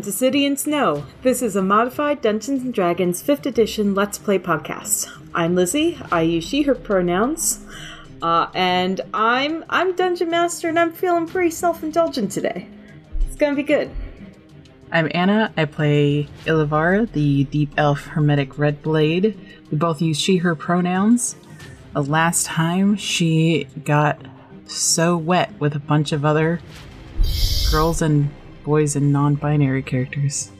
Welcome to City in Snow. This is a modified Dungeons and Dragons 5th edition Let's Play podcast. I'm Lizzie. I use she her pronouns. Uh, and I'm I'm dungeon master and I'm feeling pretty self-indulgent today. It's to be good. I'm Anna. I play Ilivara, the deep elf hermetic red blade. We both use she her pronouns. The last time she got so wet with a bunch of other girls and boys and non-binary characters.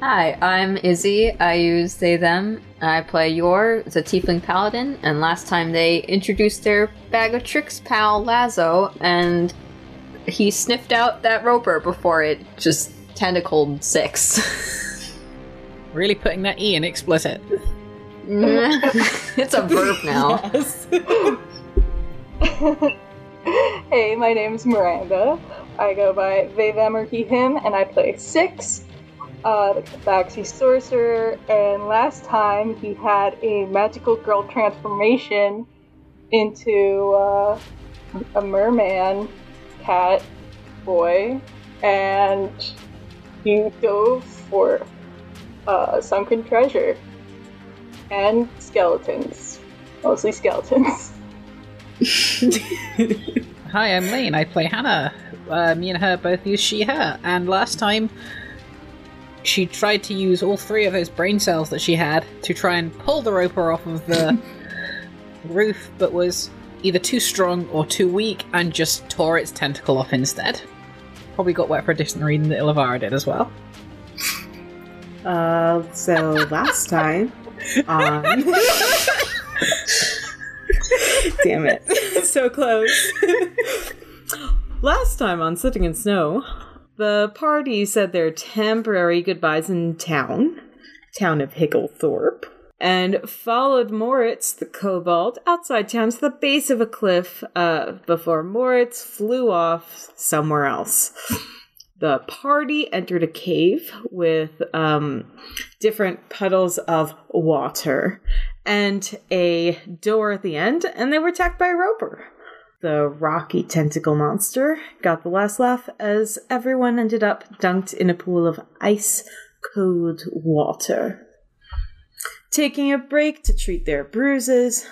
Hi, I'm Izzy. I use they them. I play Yor, it's a tiefling paladin, and last time they introduced their bag of tricks pal Lazo, and he sniffed out that roper before it just tentacled six. Really putting that E in explicit. it's a verb now. hey, my name is Miranda. I go by they, them, or he, him, and I play Six, uh, the Tabaxi sorcerer. And last time he had a magical girl transformation into uh, a merman cat boy, and he dove for uh, sunken treasure and skeletons, mostly skeletons. Hi, I'm Lane. I play Hannah. Uh, me and her both use she, her. And last time, she tried to use all three of those brain cells that she had to try and pull the roper off of the roof, but was either too strong or too weak and just tore its tentacle off instead. Probably got wet for a different reason that Ilivara did as well. Uh, so last time on. Damn it. so close. last time on City in Snow, the party said their temporary goodbyes in town, town of Higglethorpe, and followed Moritz, the kobold, outside town to the base of a cliff uh, before Moritz flew off somewhere else. The party entered a cave with um, different puddles of water and a door at the end, and they were attacked by a roper. The rocky tentacle monster got the last laugh as everyone ended up dunked in a pool of ice cold water. Taking a break to treat their bruises,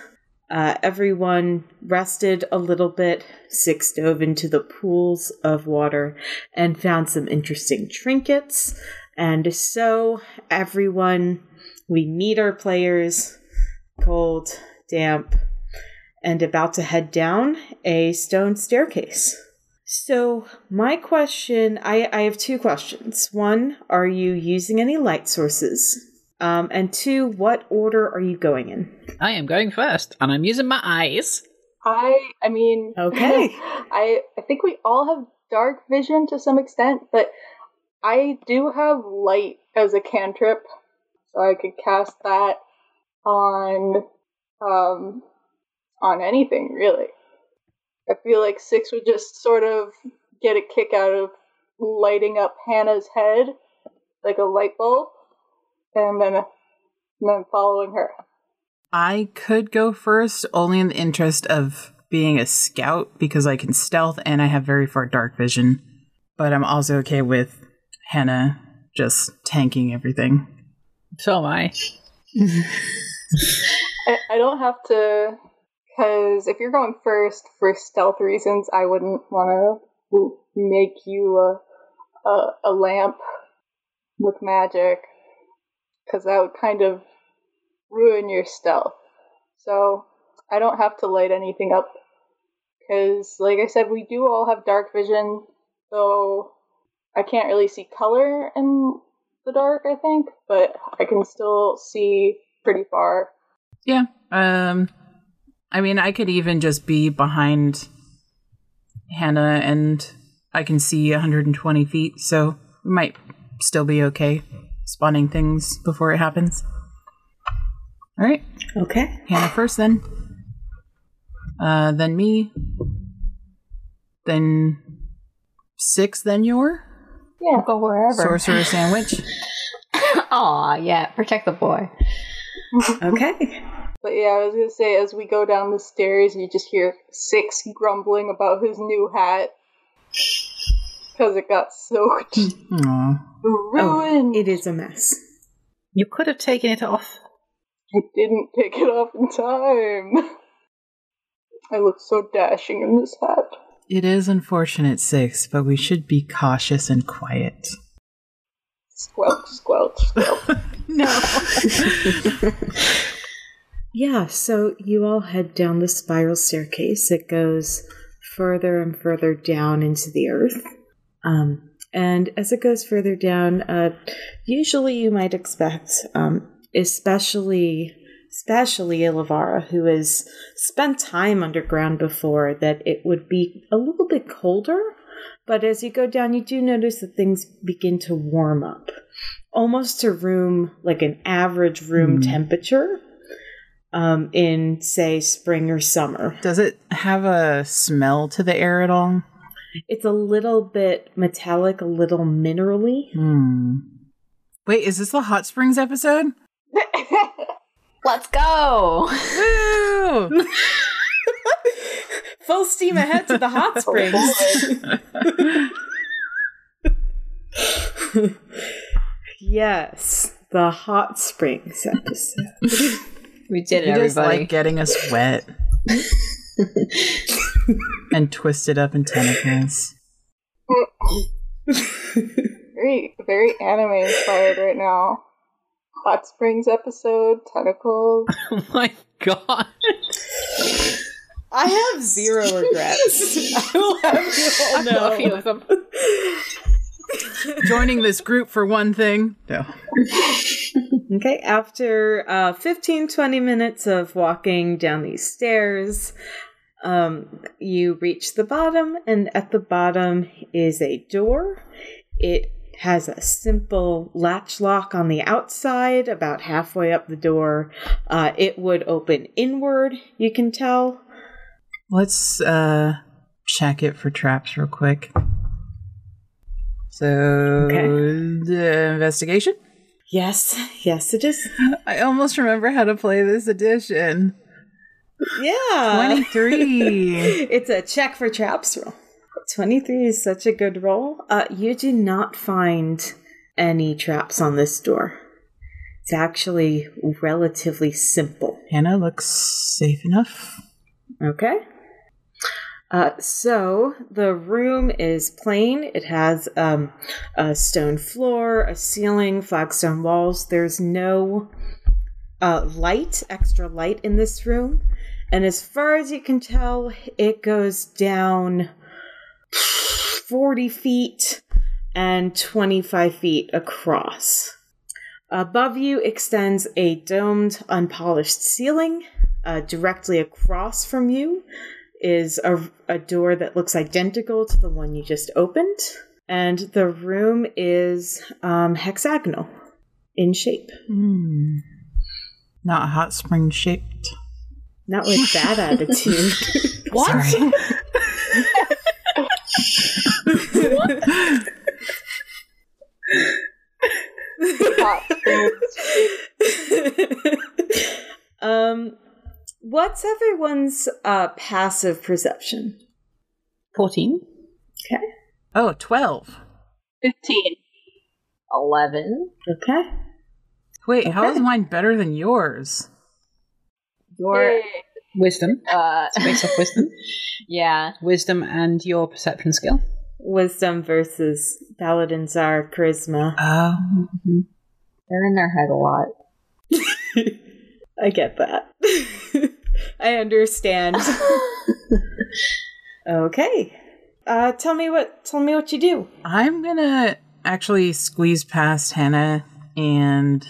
uh, everyone rested a little bit. Six dove into the pools of water and found some interesting trinkets. And so, everyone, we meet our players cold, damp, and about to head down a stone staircase. So, my question I, I have two questions. One, are you using any light sources? Um, and two, what order are you going in? I am going first, and I'm using my eyes. I, I mean, Okay. I, I think we all have dark vision to some extent, but I do have light as a cantrip, so I could cast that on, um, on anything really. I feel like Six would just sort of get a kick out of lighting up Hannah's head like a light bulb, and then, and then following her. I could go first only in the interest of being a scout because I can stealth and I have very far dark vision. But I'm also okay with Hannah just tanking everything. So am I. I, I don't have to, because if you're going first for stealth reasons, I wouldn't want to make you a, a, a lamp with magic, because that would kind of ruin your stealth. So I don't have to light anything up, because, like I said, we do all have dark vision, so I can't really see color in the dark, I think, but I can still see pretty far. Yeah. Um I mean I could even just be behind Hannah and I can see 120 feet, so we might still be okay spawning things before it happens. Alright. Okay. Hannah first then. Uh then me. Then six, then Yor Yeah. Go wherever. sorcerer sandwich. Aw, yeah, protect the boy. Okay. But yeah, I was gonna say, as we go down the stairs, you just hear Six grumbling about his new hat. because it got soaked. Aw. Ruined. It is a mess. You could have taken it off. I didn't take it off in time. I look so dashing in this hat. It is unfortunate, Six, but we should be cautious and quiet. Squelch, squelch, squelch. No. Yeah, so you all head down the spiral staircase. It goes further and further down into the earth. Um, and as it goes further down, uh, usually you might expect, um, especially especially Ilavara, who has spent time underground before, that it would be a little bit colder. But as you go down, you do notice that things begin to warm up, almost to room like an average room Hmm. temperature um, in, say, spring or summer. Does it have a smell to the air at all? It's a little bit metallic, a little minerally. Hmm. Wait, is this the hot springs episode? Let's go! Woo! Full steam ahead to the hot springs. yes, the hot springs episode. We did it, you just like getting us wet and twisted up in tentacles. very, very anime inspired right now. Hot Springs episode, tentacles. Oh my god. I have zero regrets. I will have you all know. A few of them. Joining this group for one thing. No. Okay, after uh, 15, 20 minutes of walking down these stairs, um, you reach the bottom, and at the bottom is a door. It has a simple latch lock on the outside, about halfway up the door. Uh, it would open inward, you can tell. Let's uh check it for traps real quick. So Okay. the investigation? Yes, yes, it is. I almost remember how to play this edition. Yeah. 23. it's a check for traps roll. 23 is such a good roll. Uh, you do not find any traps on this door. It's actually relatively simple. Hannah looks safe enough. Okay. Uh, so the room is plain. It has um, a stone floor, a ceiling, flagstone walls. There's no uh, light, extra light in this room. And as far as you can tell, it goes down 40 feet and 25 feet across. Above you extends a domed, unpolished ceiling. Uh, directly across from you is a, a door that looks identical to the one you just opened. And the room is um, hexagonal in shape. Hmm. Not hot spring shaped. Not with that attitude. What? Sorry. Hot Springs. um, what's everyone's uh, passive perception? 14. Okay. oh, 12. 15. 11. Okay. Wait, how is mine better than yours? Your, Yay. Wisdom. uh, Based off wisdom. yeah. Wisdom and your perception skill. Wisdom versus paladins are charisma. Oh. They're in their head a lot. I get that. I understand. okay. Uh, tell me what. Tell me what you do. I'm gonna actually squeeze past Hannah and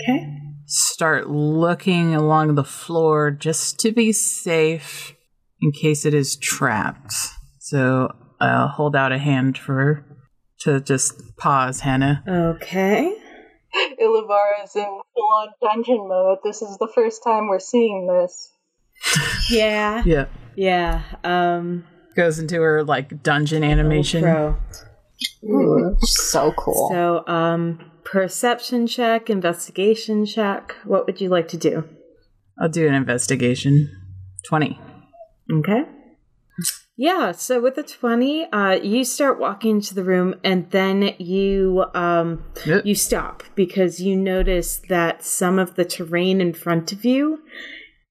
Okay. start looking along the floor just to be safe in case it is trapped. So I'll hold out a hand for to just pause, Hannah. Okay. Ilivara is in full on dungeon mode. This is the first time we're seeing this. Yeah. Yeah. Yeah. Um. Goes into her like dungeon animation. Pro. Ooh, so cool. So, um, perception check, investigation check. What would you like to do? I'll do an investigation. 20. Okay. Yeah, so with a 20, uh, you start walking into the room and then you um, Yep. you stop because you notice that some of the terrain in front of you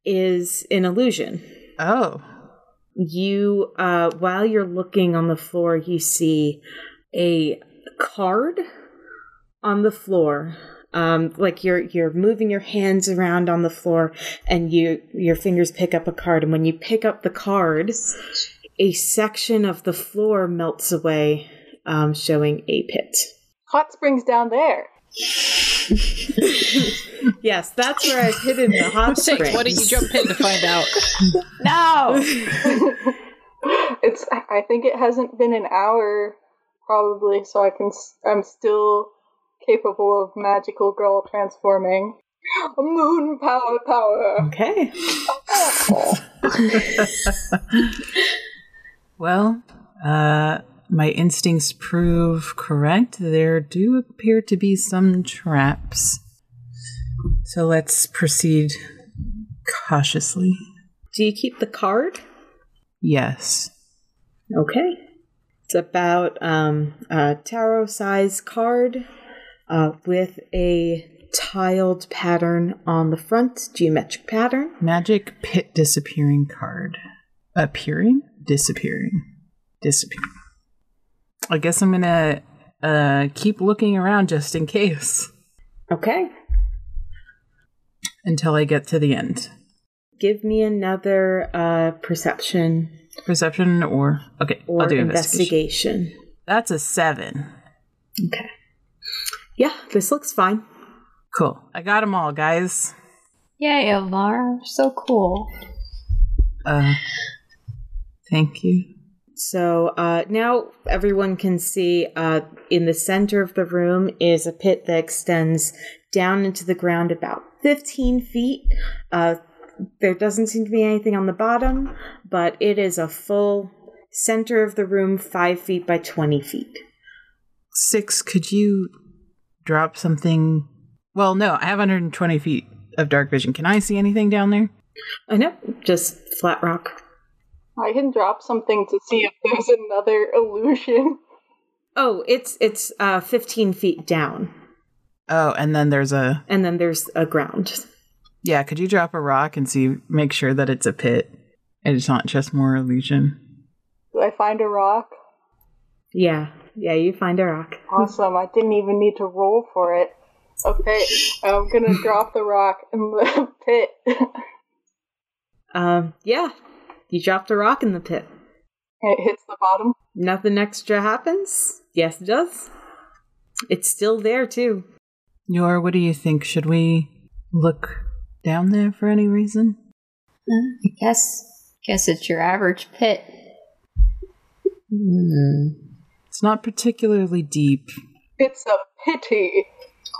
is an illusion. Oh. You uh, while you're looking on the floor, you see a card on the floor. Um, like you're you're moving your hands around on the floor and you your fingers pick up a card and when you pick up the card a section of the floor melts away, um, showing a pit. Hot springs down there. Yes, that's where I've hidden the hot Six, springs. why don't you jump in to find out? No! it's. I think it hasn't been an hour, probably, so I can. s- I'm still capable of magical girl transforming. Moon power, power. Okay. Well, uh, my instincts prove correct. There do appear to be some traps. So let's proceed cautiously. Do you keep the card? Yes. Okay. It's about um, a tarot size card uh, with a tiled pattern on the front, geometric pattern. Magic pit disappearing card. Appearing? Disappearing. Disappearing. I guess I'm gonna uh, keep looking around just in case Okay. until I get to the end. Give me another uh, perception Perception or okay, or I'll do investigation. investigation. That's a seven. Okay. Yeah, this looks fine. Cool. I got them all, guys. Yay, Elvar. So cool. Uh, thank you. So uh, now everyone can see uh, in the center of the room is a pit that extends down into the ground about 15 feet. Uh, there doesn't seem to be anything on the bottom, but it is a full center of the room, 5 feet by 20 feet. Six, could you drop something? Well, no, I have 120 feet of dark vision. Can I see anything down there? I know, just flat rock. I can drop something to see if there's another illusion. Oh, it's it's uh, 15 feet down, Oh, and then there's a. and then there's a ground. Yeah, could you drop a rock and see, make sure that it's a pit and it's not just more illusion? Do I find a rock? Yeah, yeah, you find a rock. Awesome. I didn't even need to roll for it. Okay, I'm gonna drop the rock in the pit. Um, yeah, you dropped a rock in the pit. it hits the bottom. Nothing extra happens? Yes, it does. It's still there, too. Yor, what do you think? Should we look down there for any reason? I guess, guess it's your average pit. Hmm. It's not particularly deep. It's a pity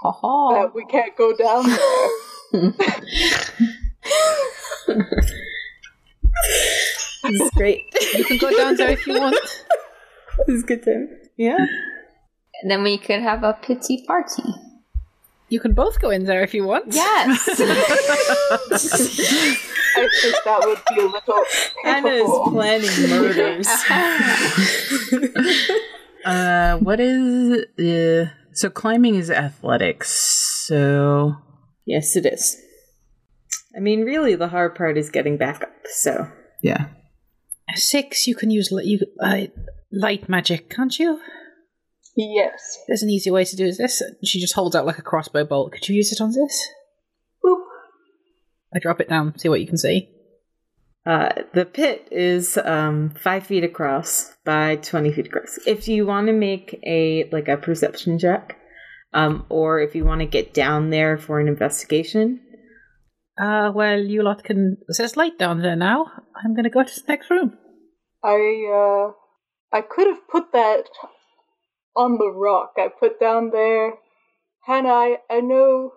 Ha that we can't go down there. This is great. You can go down there if you want. this is good time. Yeah. Then we could have a pity party. You can both go in there if you want. Yes! I think that would be a little Anna is pitiful. planning murders. Uh, what is uh, so climbing is athletics. So yes, it is. I mean, really, the hard part is getting back up, so. yeah, Six, you can use li- you, uh, light magic, can't you? Yes. There's an easy way to do this. She just holds out like a crossbow bolt. Could you use it on this? Boop. I drop it down, see what you can see. Uh, the pit is um, five feet across by 20 feet across. If you want to make a like a perception check, um, or if you want to get down there for an investigation, Uh, well, you lot can. There's light down there now. I'm gonna go to the next room. I uh I could have put that on the rock I put down there. Hannah, I, I know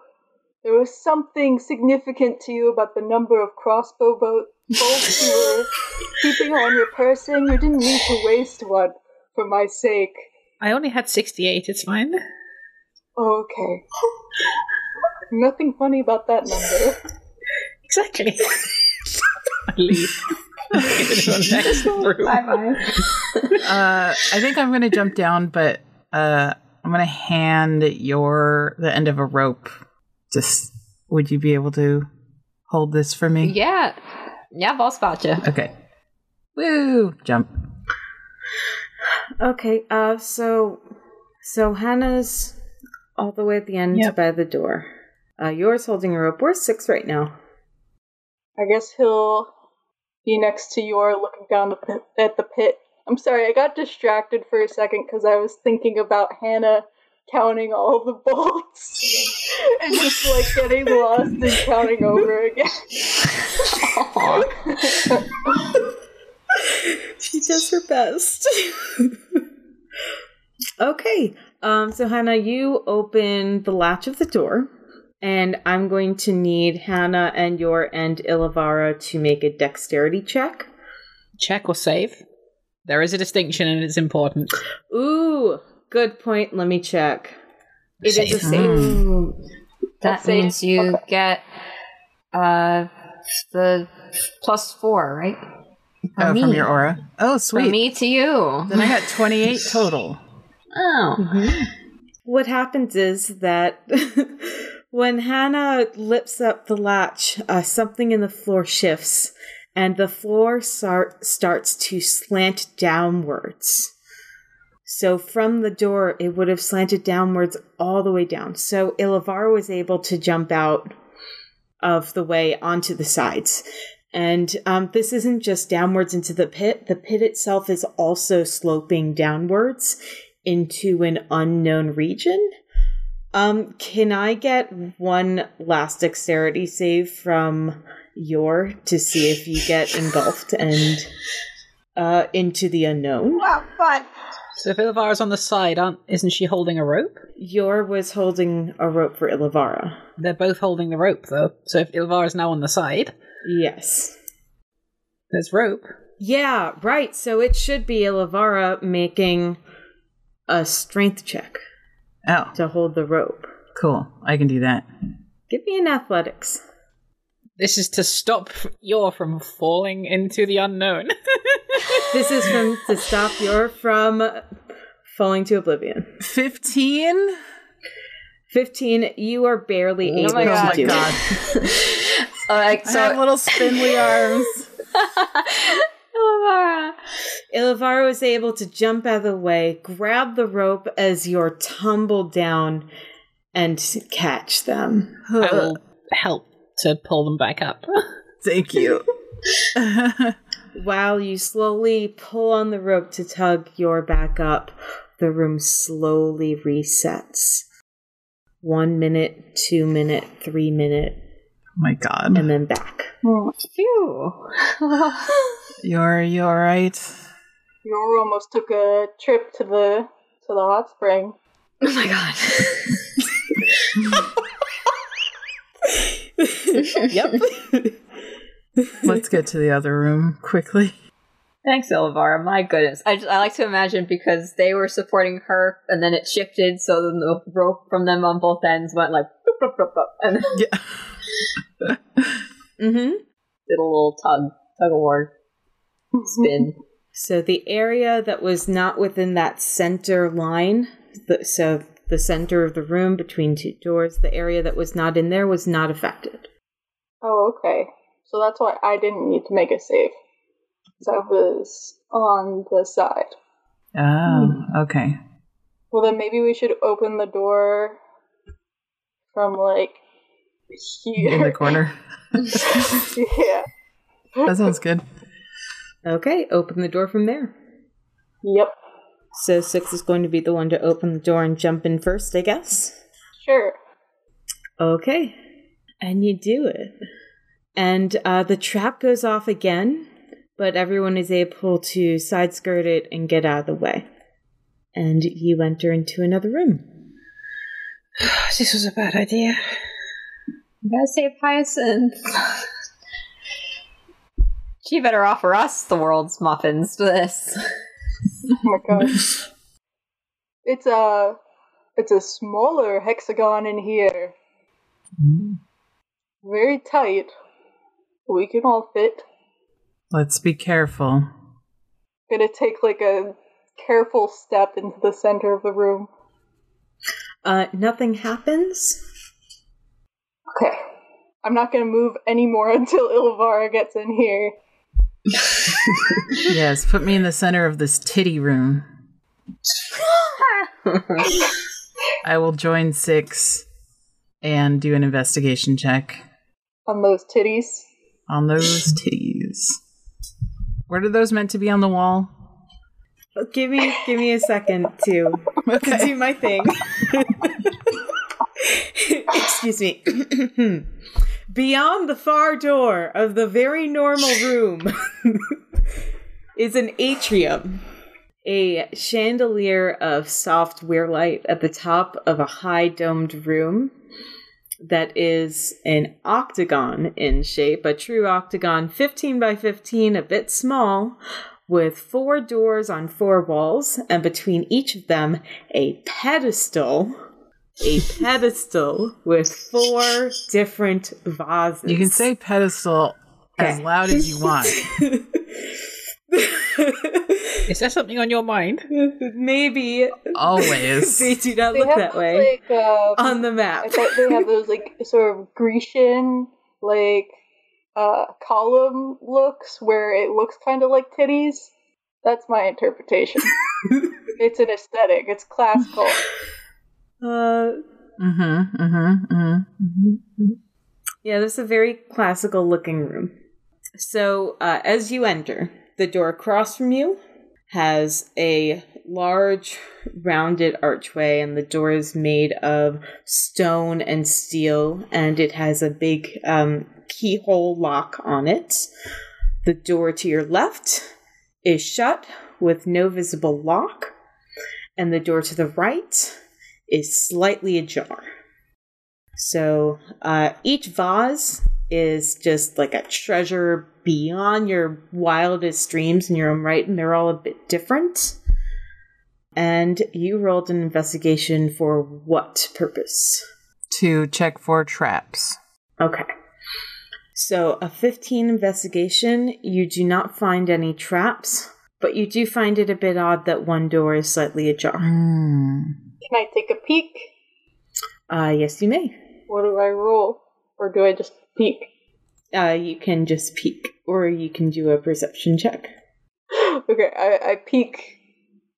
there was something significant to you about the number of crossbow bo- bolts you were keeping on your person. You didn't need to waste one for my sake. I only had 68, it's fine. Okay. Nothing funny about that number. Exactly. I leave. Go to the next room. Bye bye. Uh, I think I'm gonna jump down, but uh, I'm gonna hand Yor the end of a rope. Just would you be able to hold this for me? yeah. Yeah, I'll spot you. Okay. Woo! Jump. Okay, uh, so so Hannah's all the way at the end Yep. by the door. Uh, Yor's holding a rope. We're six right now. I guess he'll be next to Yor looking down the pit, at the pit. I'm sorry, I got distracted for a second because I was thinking about Hannah counting all the bolts and just like getting lost and counting over again. She does her best. okay, um, so Hannah, you open the latch of the door, and I'm going to need Hannah and Yor and Ilavara to make a dexterity check. Check or save. There is a distinction and it's important. Ooh, good point. Let me check. It is a Save. save. Ooh, that Let's means you Okay. get uh the plus four, right? Oh, me. from your aura. Oh, From sweet. me to you. Then I got 28 total. Oh. What happens is that when Hannah lifts up the latch, uh, something in the floor shifts, and the floor start, starts to slant downwards. So from the door, it would have slanted downwards all the way down. So Ilavar was able to jump out of the way onto the sides. And um, this isn't just downwards into the pit, the pit itself is also sloping downwards into an unknown region. Um, can I get one last dexterity save from Yor to see if you get engulfed and uh, into the unknown? Wow, fun. So if Ilvara's on the side, aren't isn't she holding a rope? Yor was holding a rope for Ilavara. They're both holding the rope though. So if Ilvara's now on the side, Yes. there's rope. Yeah, right. So it should be Ilavara making a strength check Oh, to hold the rope. cool. I can do that. Give me an athletics. This is to stop you from falling into the unknown. This is from to stop Yor from falling to oblivion. 15? 15, you are barely Oh able my to God. do God. it. Uh, like, I have little spindly arms. Ilavara. Ilavara was able to jump out of the way, grab the rope as you're tumbled down, and catch them. I will help to pull them back up. Thank you. While you slowly pull on the rope to tug Yor back up, the room slowly resets. One minute, two minute, three minute, Oh my god. and then back. Oh, Phew. You're you're alright? You almost took a trip to the to the hot spring. oh my god. yep. Let's get to the other room quickly. Thanks, Ilavara. My goodness. I, just, I like to imagine because they were supporting her and then it shifted, so then the rope from them on both ends went like boop, boop, boop, boop, and Yeah. mm-hmm. did a little tug, tug of war spin. Mm-hmm. So the area that was not within that center line, the, so the center of the room between two doors, the area that was not in there was not affected. Oh, okay. So that's why I didn't need to make a save. 'Cause I was on the side. Oh, mm-hmm. okay. Well, then maybe we should open the door from like here. In the corner. yeah. That sounds good. Okay, open the door from there. Yep. So six is going to be the one to open the door and jump in first, I guess. Sure. Okay. And you do it. And uh, the trap goes off again, but everyone is able to side skirt it and get out of the way. And you enter into another room. this was a bad idea. You gotta save Hyacinth. She better offer us the world's muffins to this. Oh my god. it's a it's a smaller hexagon in here. Very tight. We can all fit. Let's be careful. Gonna take like a careful step into the center of the room. Uh, nothing happens. Okay. I'm not gonna move anymore until Ilvara gets in here. Yes, put me in the center of this titty room. I will join six and do an investigation check On those titties. on those titties. What are those meant to be on the wall? Give me, give me a second to to do my thing. Excuse me. Beyond the far door of the very normal room is an atrium. A chandelier of soft weir light at the top of a high domed room that is an octagon in shape, a true octagon, 15 by 15, a bit small, with four doors on four walls, and between each of them, a pedestal. A pedestal with four different vases. You can say pedestal as loud as you want. Is there something on your mind? Maybe Always. they do not They look have that those, way like uh, on the I map. thought they have those like sort of Grecian like uh column looks where it looks kind of like titties. That's my interpretation. it's an aesthetic. It's classical. Uh, Mm-hmm. Mm-hmm. Mm-hmm. Yeah, this is a very classical looking room. So, uh, as you enter, the door across from you has a large rounded archway, and the door is made of stone and steel, and it has a big um, keyhole lock on it. The door to your left is shut with no visible lock, and the door to the right is slightly ajar. So uh, each vase is just like a treasure beyond your wildest dreams in your own right, and they're all a bit different. And you rolled an investigation for what purpose? To check for traps. Okay. So a 15 investigation, you do not find any traps, but you do find it a bit odd that one door is slightly ajar. Hmm. Can I take a peek? Uh, yes, you may. What do I roll? Or do I just peek? Uh, you can just peek, or you can do a perception check. okay, I, I peek.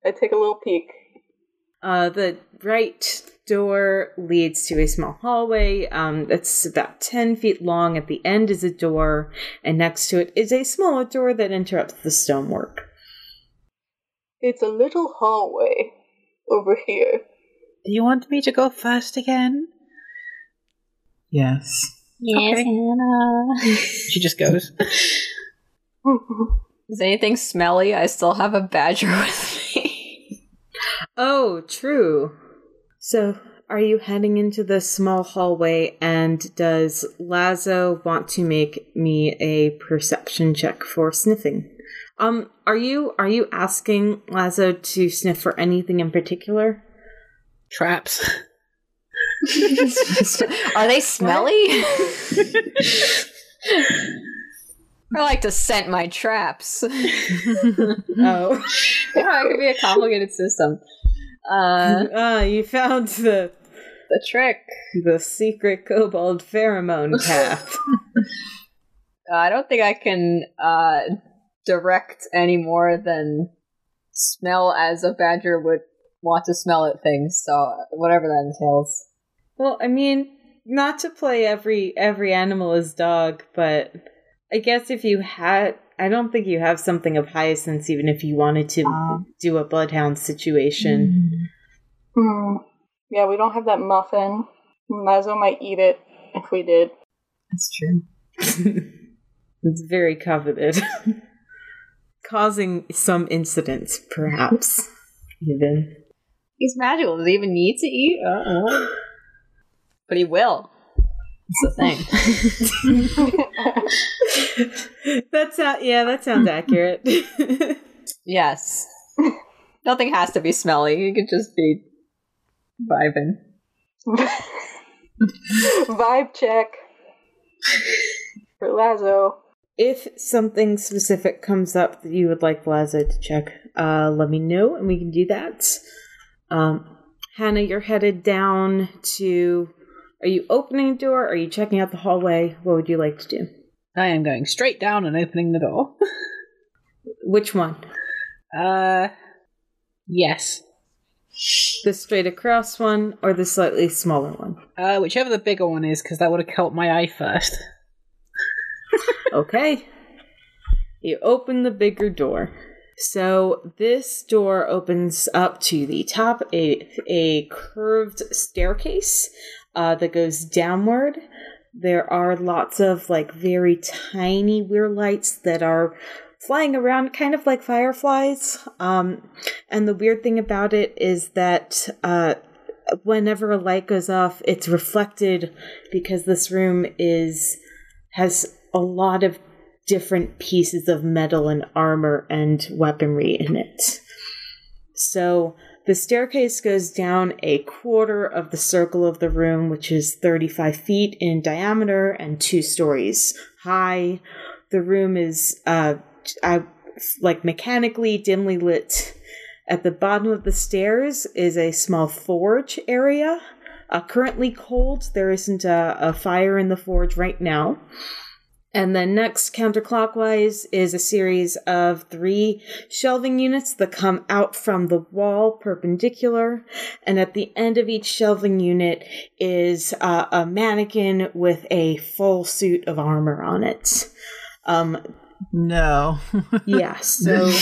I take a little peek. Uh, the right door leads to a small hallway. Um, it's about 10 feet long. At the end is a door, and next to it is a smaller door that interrupts the stonework. It's a little hallway over here. Do you want me to go first again? Yes. Yes, Okay. Hannah. She just goes. Is anything smelly? I still have a badger with me. Oh, true. So, are you heading into the small hallway, and does Lazo want to make me a perception check for sniffing? Um, are you are you asking Lazo to sniff for anything in particular? Traps. Are they smelly? I like to scent my traps. Oh. yeah, it could be a complicated system. Uh, Ah, you found the the trick. the secret kobold pheromone path. I don't think I can uh, direct any more than smell as a badger would want to smell at things. So whatever that entails. Well, I mean, not to play every every animal as dog, but I guess if you had I don't think you have something of hyacinths even if you wanted to Um. do a bloodhound situation. Hmm. Yeah, we don't have that muffin. Lazo might eat it if we did. That's true. it's very coveted. Causing some incidents, perhaps. Even. He's magical. Does he even need to eat? Uh-uh. But he will. That's the thing. that sound yeah, that sounds accurate. yes. Nothing has to be smelly. You could just be vibing. Vibe check for Lazo. if something specific comes up that you would like Lazo to check, uh, let me know and we can do that. Um, Hannah, you're headed down to. Are you opening a door? Are you checking out the hallway? What would you like to do? I am going straight down and opening the door. Which one? Uh, yes. The straight across one or the slightly smaller one? Uh, whichever the bigger one is, because that would have caught my eye first. Okay. You open the bigger door. So this door opens up to the top, a a curved staircase uh, that goes downward. There are lots of like very tiny weir lights that are flying around, kind of like fireflies. Um, and the weird thing about it is that uh, whenever a light goes off, it's reflected because this room is has a lot of different pieces of metal and armor and weaponry in it. So the staircase goes down a quarter of the circle of the room, which is 35 feet in diameter and two stories high. The room is uh, I, like mechanically dimly lit. At the bottom of the stairs is a small forge area. Uh, currently cold. There isn't a, a fire in the forge right now. And then next, counterclockwise, is a series of three shelving units that come out from the wall perpendicular. And at the end of each shelving unit is uh, a mannequin with a full suit of armor on it. Um, No. yeah, so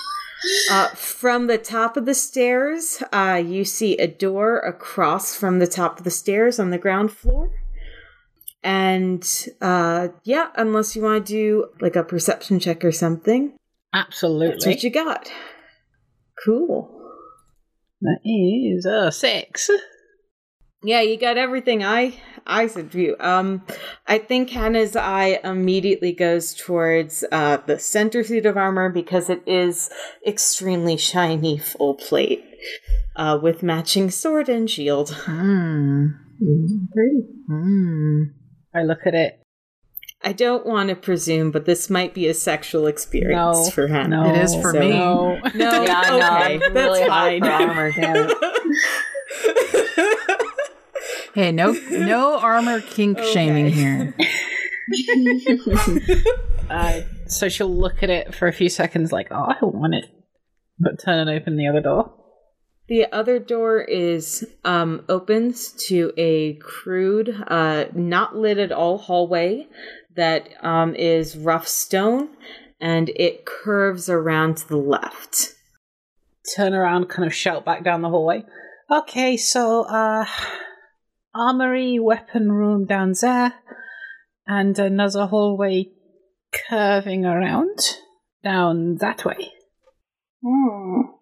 uh, from the top of the stairs, uh, you see a door across from the top of the stairs on the ground floor. And uh, yeah, unless you want to do like a perception check or something, that's Absolutely. what you got. Cool. That is a six. Yeah, you got everything I I said to you. Um, I think Hannah's eye immediately goes towards uh, the center suit of armor because it is extremely shiny, full plate, uh, with matching sword and shield. Hmm. Hmm. I look at it. I don't want to presume, but this might be a sexual experience No, for Hannah. no. It is for So- me. No. No, Yeah, okay, I'm that's fine. for armor, Hey, no, no armor kink shaming here. Uh, so she'll look at it for a few seconds, like, "Oh, I want it," but turn and open the other door. The other door is um, opens to a crude, uh, not lit at all hallway that um, is rough stone, and it curves around to the left. Turn around, kind of shout back down the hallway. Okay, so uh, armory, weapon room down there, and another hallway curving around down that way. Hmm.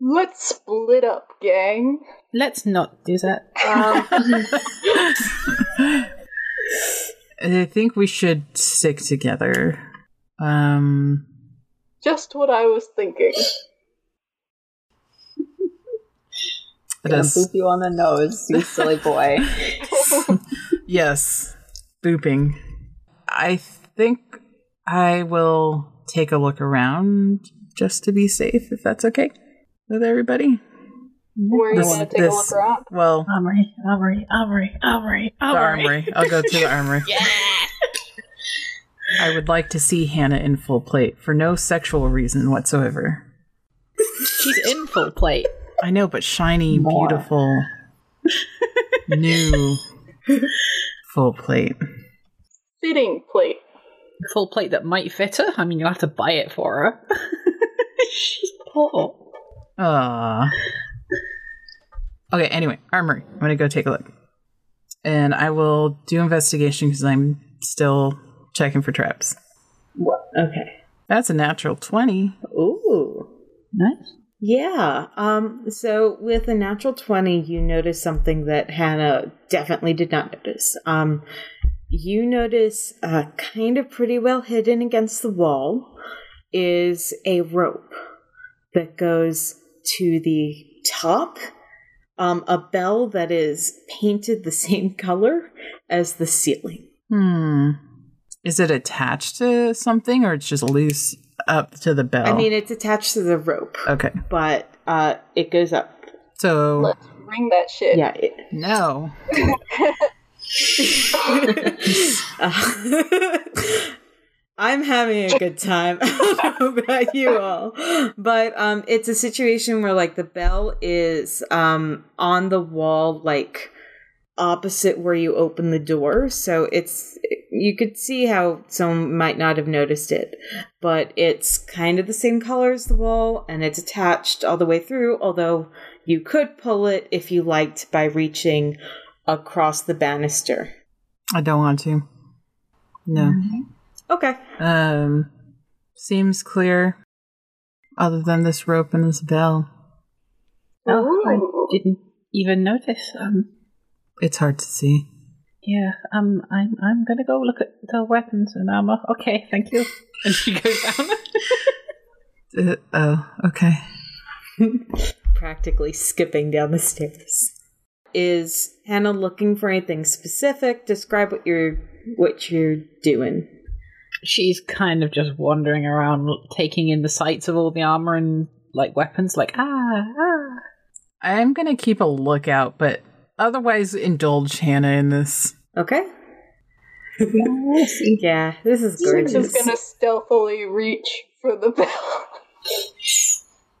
Let's split up, gang. Let's not do that. I think we should stick together. Um, Just what I was thinking. it Gonna boop you on the nose, you silly boy. Yes, booping. I think I will take a look around just to be safe, if that's okay with everybody. Where you This- gonna take a this- look around? Well, Armory, armory, armory, armory, the armory. I'll go to the armory. Yeah. I would like to see Hannah in full plate for no sexual reason whatsoever. She's in full plate. I know, but shiny, More. beautiful, new full plate. Fitting plate. Full plate that might fit her. I mean, you'll have to buy it for her. She's poor. Ah. Okay, anyway, armory. I'm gonna go take a look. And I will do investigation because I'm still checking for traps. What? Okay. That's a natural 20. Ooh. Nice. Yeah. Um. So with a natural twenty, you notice something that Hannah definitely did not notice. Um. You notice, uh, kind of pretty well hidden against the wall, is a rope that goes to the top. Um, a bell that is painted the same color as the ceiling. Hmm. Is it attached to something or it's just loose up to the bell? I mean, it's attached to the rope, okay. but uh, it goes up. So, Let's ring that shit. Yeah. It, no. Uh, I'm having a good time. I don't know about you all, but um, it's a situation where like the bell is um on the wall, like opposite where you open the door. So it's you could see how someone might not have noticed it, but it's kind of the same color as the wall, and it's attached all the way through. Although you could pull it if you liked by reaching across the banister. I don't want to. No. Okay. Um, seems clear. Other than this rope and this bell, Oh, I didn't even notice. Um, it's hard to see. yeah. Um, I'm I'm gonna go look at the weapons and armor. Okay, thank you. And she goes down. Uh, oh, okay. practically skipping down the stairs. Is Hannah looking for anything specific? Describe what you're what you're doing. She's kind of just wandering around, taking in the sights of all the armor and like weapons. Like ah ah. I'm gonna keep a lookout, but otherwise indulge Hannah in this. Okay. yeah, this is I'm just gonna stealthily reach for the bell.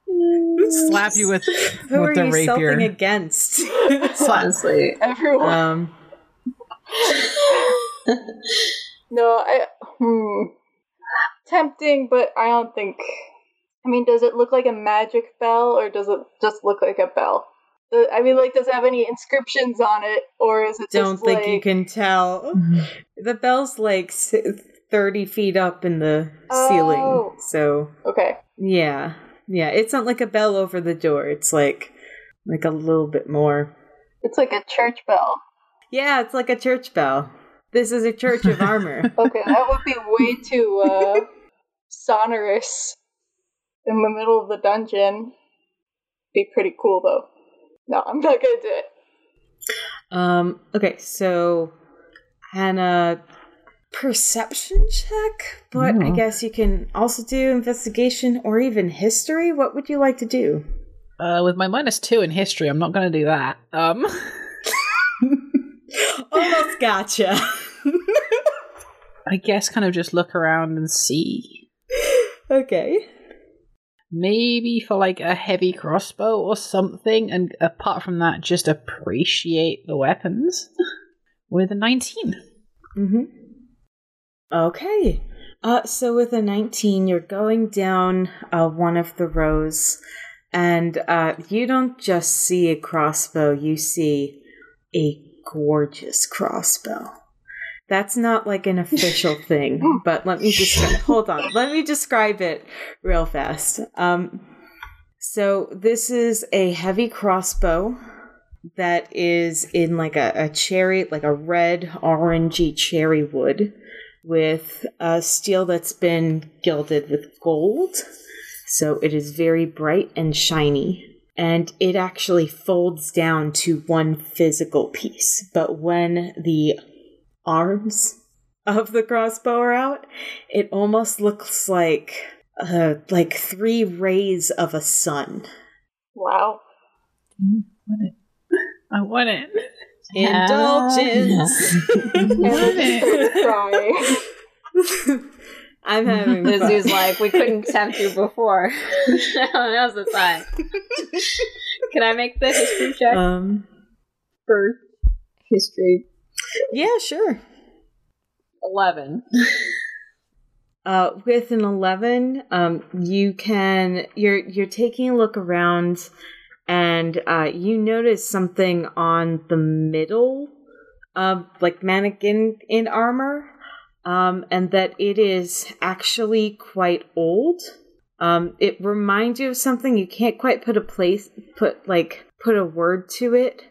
Slap you with Who are with the you rapier. against? Honestly. Everyone. um, no, I. Hmm. Tempting, but I don't think. I mean, does it look like a magic bell, or does it just look like a bell? I mean, like, does it have any inscriptions on it, or is it don't just think like, you can tell. The bell's like thirty feet up in the Oh. ceiling, so Okay, yeah, yeah. It's not like a bell over the door. It's like like a little bit more. it's like a church bell. Yeah, it's like a church bell. This is a church of armor. Okay, that would be way too uh, sonorous in the middle of the dungeon. Be pretty cool though. No, I'm not gonna do it. Um, okay, so Hannah perception check, but I guess you can also do investigation or even history. What would you like to do? Uh, with my minus two in history, I'm not gonna do that. Um, Almost gotcha. I guess kind of just look around and see. okay. Maybe for like a heavy crossbow or something, and apart from that, just appreciate the weapons. With a 19. Mm-hmm. Okay. Uh, so with a 19, you're going down uh, one of the rows, and uh, you don't just see a crossbow, you see a gorgeous crossbow. That's not like an official thing, but let me just hold on. Let me describe it real fast. Um, so this is a heavy crossbow that is in like a, a cherry, like a red, orangey cherry wood with a steel that's been gilded with gold. So it is very bright and shiny. And it actually folds down to one physical piece. But when the arms of the crossbow are out, it almost looks like uh, like three rays of a sun. Wow. Want it. I want it. Indulgence. And then just starts crying. I'm having fun. Lizzie's like, we couldn't tempt you before. Now's the time. Can I make the history check Um, for history? Yeah, sure. 11. Uh, with an eleven, um, you can you're you're taking a look around, and uh, you notice something on the middle, of like mannequin in armor, um, and that it is actually quite old. Um, it reminds you of something you can't quite put a place put like put a word to it,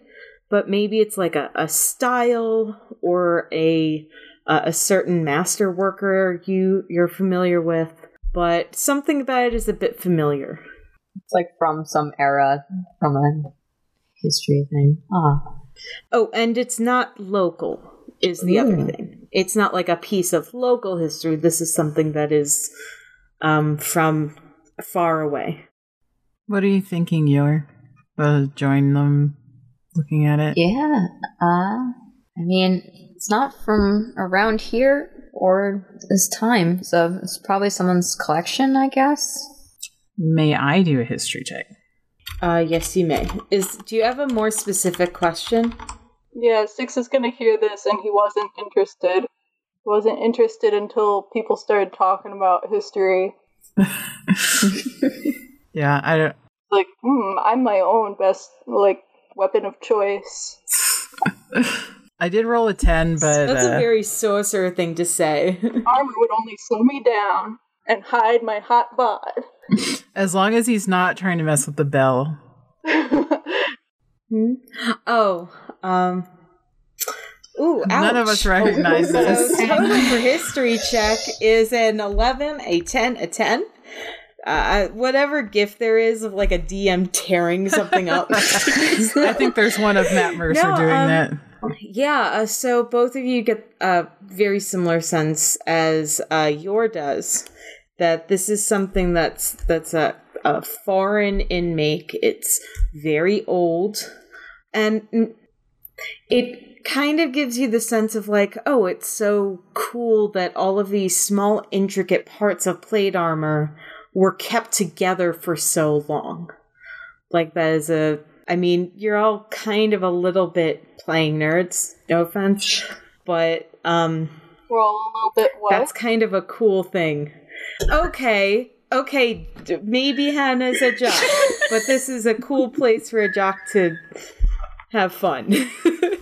but maybe it's like a, a style or a uh, a certain master worker you you're familiar with, but something about it is a bit familiar. It's like from some era, from a history thing. Ah. Oh, and it's not local. Is the other thing. it's not like a piece of local history. This is something that is um, from far away. What are you thinking, Yor? Uh, join them looking at it? Yeah. Uh, I mean, it's not from around here or this time, so it's probably someone's collection, I guess. May I do a history check? Uh, yes, you may. Is do you have a more specific question? Yeah, Six is gonna hear this and he wasn't interested. He wasn't interested until people started talking about history. Yeah, I don't. Like, hmm, I'm my own best like weapon of choice. I did roll a ten, but That's a uh, very sorcerer thing to say. Armor would only slow me down and hide my hot bod. as long as he's not trying to mess with the bell. Hmm? Oh, um. Ooh, None of us recognize this. So this. total for history check is an 11, a 10, a 10. Uh, whatever gift there is of like a DM tearing something up. I think there's one of Matt Mercer No, doing um, that. Yeah, uh, so both of you get a very similar sense as uh, Yor does that this is something that's that's a, a foreign in make. It's very old, and it kind of gives you the sense of like, oh, it's so cool that all of these small, intricate parts of plate armor were kept together for so long. Like that is a I mean, you're all kind of a little bit playing nerds, no offense, but um We're all a little bit what? that's kind of a cool thing. Okay, okay, maybe Hannah's a jock, but this is a cool place for a jock to have fun.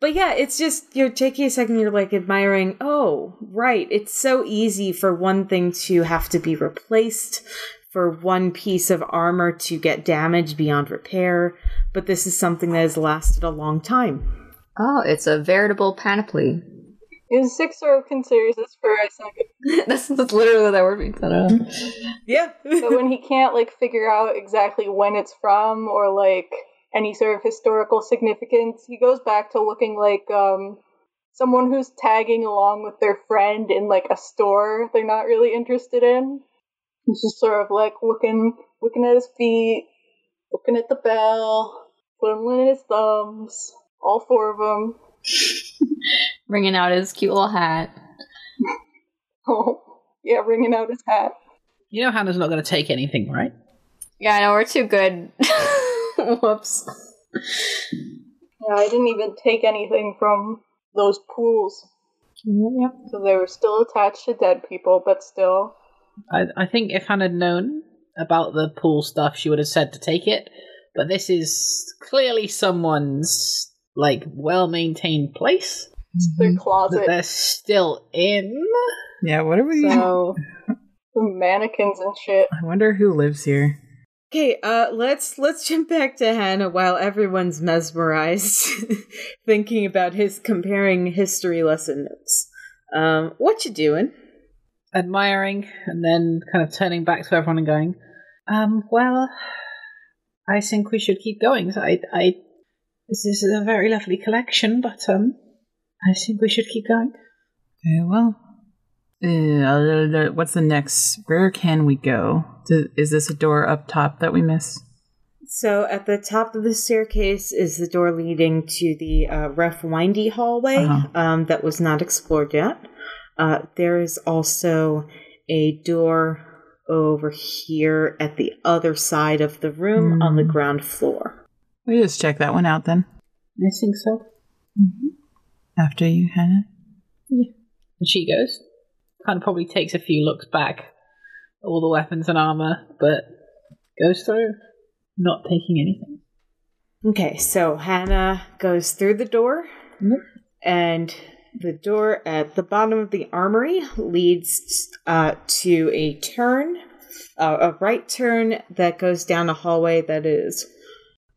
but yeah, it's just you're taking a second, you're like admiring, oh, right, it's so easy for one thing to have to be replaced, for one piece of armor to get damaged beyond repair, but this is something that has lasted a long time. Oh, it's a veritable panoply. Is Six sort of considers this for a second. that's, that's literally that word we put out. Yeah. But when he can't like figure out exactly when it's from or like any sort of historical significance, he goes back to looking like um someone who's tagging along with their friend in like a store they're not really interested in. He's just sort of like looking looking at his feet, looking at the bell, twiddling his thumbs, all four of them. Bringing out his cute little hat. Oh, yeah, wringing out his hat. You know Hannah's not going to take anything, right? Yeah, I know, we're too good. Whoops. Yeah, I didn't even take anything from those pools. Yep. So they were still attached to dead people, but still. I, I think if Hannah had known about the pool stuff, she would have said to take it. But this is clearly someone's like well maintained place Their mm-hmm. that closet. they're still in. Yeah, what are we? So mannequins and shit. I wonder who lives here. Okay, uh let's let's jump back to Hannah while everyone's mesmerized thinking about his comparing history lesson notes. Um what you doing? admiring and then kind of turning back to everyone and going, um, well, I think we should keep going. I, I, this is a very lovely collection, but, um, I think we should keep going. Okay, well, uh, what's the next? Where can we go? Do- Is this a door up top that we missed? So at the top of the staircase is the door leading to the uh, rough, windy hallway Uh-huh. um, that was not explored yet. Uh, there is also a door over here at the other side of the room on the Hmm. ground floor. We just check that one out then. I think so. After you, Hannah. Yeah. And she goes, kind of probably takes a few looks back all the weapons and armor, but goes through, not taking anything. Okay, so Hannah goes through the door, Yep. and the door at the bottom of the armory leads uh, to a turn, uh, a right turn that goes down a hallway that is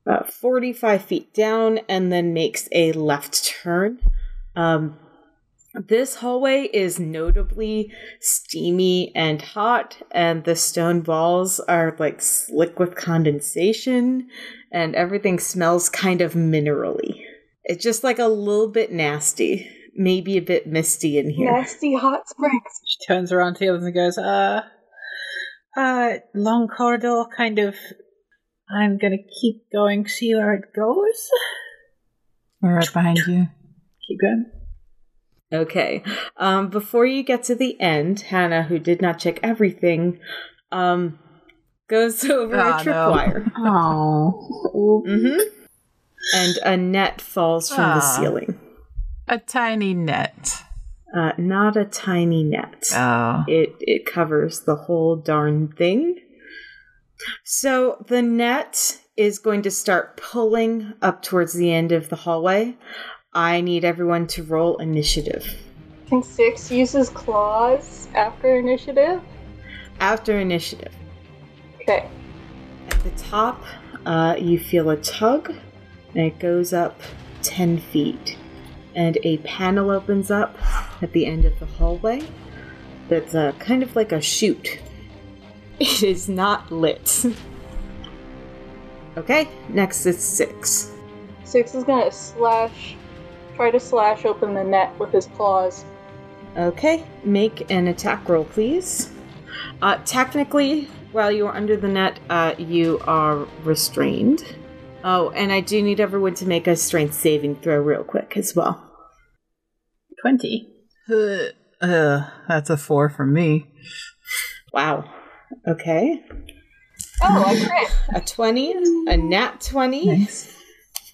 uh, 45 feet down and then makes a left turn. Um, this hallway is notably steamy and hot, and the stone walls are like slick with condensation, and everything smells kind of minerally. It's just like a little bit nasty. maybe a bit misty in here. Nasty hot springs. She turns around to the others and goes, uh, uh, long corridor, kind of. I'm gonna keep going, see where it goes. We're right behind you. Keep going. Okay. Um, before you get to the end, Hannah, who did not check everything, um, goes over Ah, a no. tripwire. Oh. mm-hmm. And a net falls from the Ah. ceiling. A tiny net. Uh, not a tiny net. Oh. It it covers the whole darn thing. So the net is going to start pulling up towards the end of the hallway. I need everyone to roll initiative. Can six uses claws after initiative? After initiative, Okay. at the top, uh, you feel a tug, and it goes up 10 feet. And a panel opens up at the end of the hallway that's uh, kind of like a chute. It is not lit. okay, next is six. Six is gonna slash, try to slash open the net with his claws. Okay, make an attack roll, please. Uh, technically, while you are under the net, uh, you are restrained. Oh, and I do need everyone to make a strength saving throw real quick as well. 20. Uh, uh, that's a four from me. Wow. Okay. Oh, I crit. A 20, a nat 20, Nice.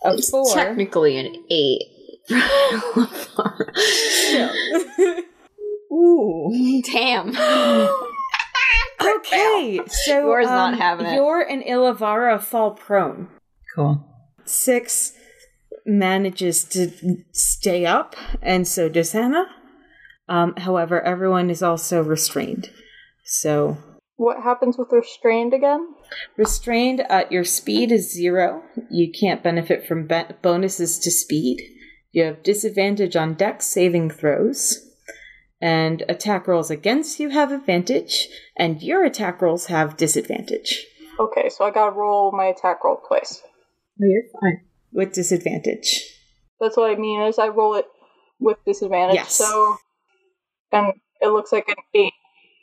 a 4. Technically an eight. Ooh. Damn. Okay, so Yor's not um, having it. Yor and Ilavara fall prone. Cool. Six manages to stay up, and so does Hannah. Um, however, everyone is also restrained. So, What happens with restrained again? restrained, uh, your speed is zero. You can't benefit from be- bonuses to speed. You have disadvantage on dex saving throws. And attack rolls against you have advantage, and your attack rolls have disadvantage. Okay, so I gotta roll my attack roll twice. Oh, you're fine. With disadvantage. That's what I mean is I roll it with disadvantage. Yes. So, and it looks like an eight.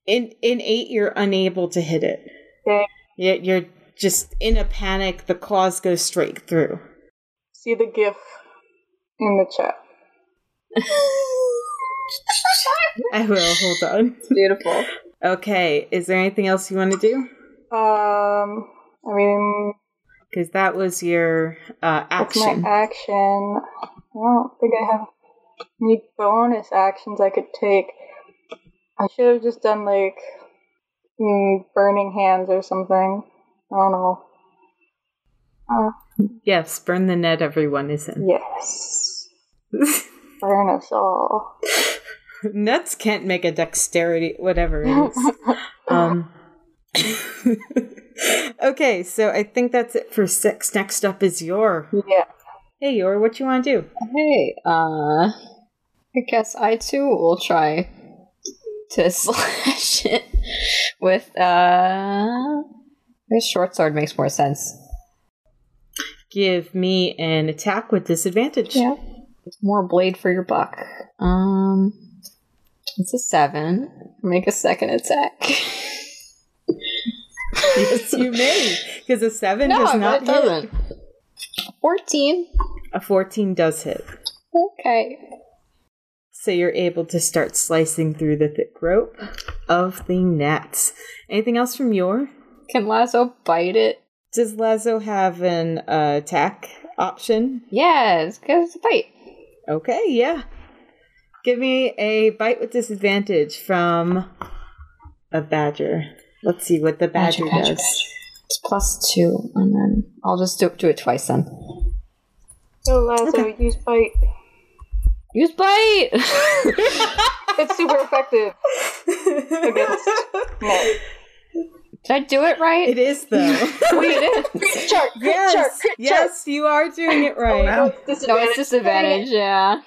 In in eight, you're unable to hit it. Okay. Yeah, you're just in a panic. The claws go straight through. See the gif in the chat. I will. Hold on. Beautiful. Okay. Is there anything else you want to do? Um, I mean, Because that was your uh, that's action. my action. I don't think I have any bonus actions I could take. I should have just done like mm, burning hands or something. I don't know. Uh, yes, burn the net. Everyone is in. yes. Burn us all. Nets can't make a dexterity, whatever it is. um. okay, so I think that's it for six. Next up is Yor. yeah. Hey, Yor, what you want to do? Hey, uh, I guess I too will try to slash it with, uh, this short sword makes more sense. Give me an attack with disadvantage. Yeah. It's more blade for your buck. Um, it's a seven. Make a second attack. yes, you may. Because a seven no, does not it hit. doesn't. Fourteen. A fourteen does hit. Okay. So you're able to start slicing through the thick rope of the net. Anything else from Yor? Can Lazo bite it? Does Lazo have an uh, attack option? Yes, because it's a bite. Okay, yeah. Give me a bite with disadvantage from a badger. Let's see what the badger, Badger, badger, does. It's plus two, and then I'll just do, do it twice then. So Lazo, use bite. Use bite! It's super effective against no. Did I do it right? It is though. Wait, it is. Crit shark, crit yes, shark, crit shark. yes, you are doing it right. No, it's No, disadvantage. it's disadvantage, yeah.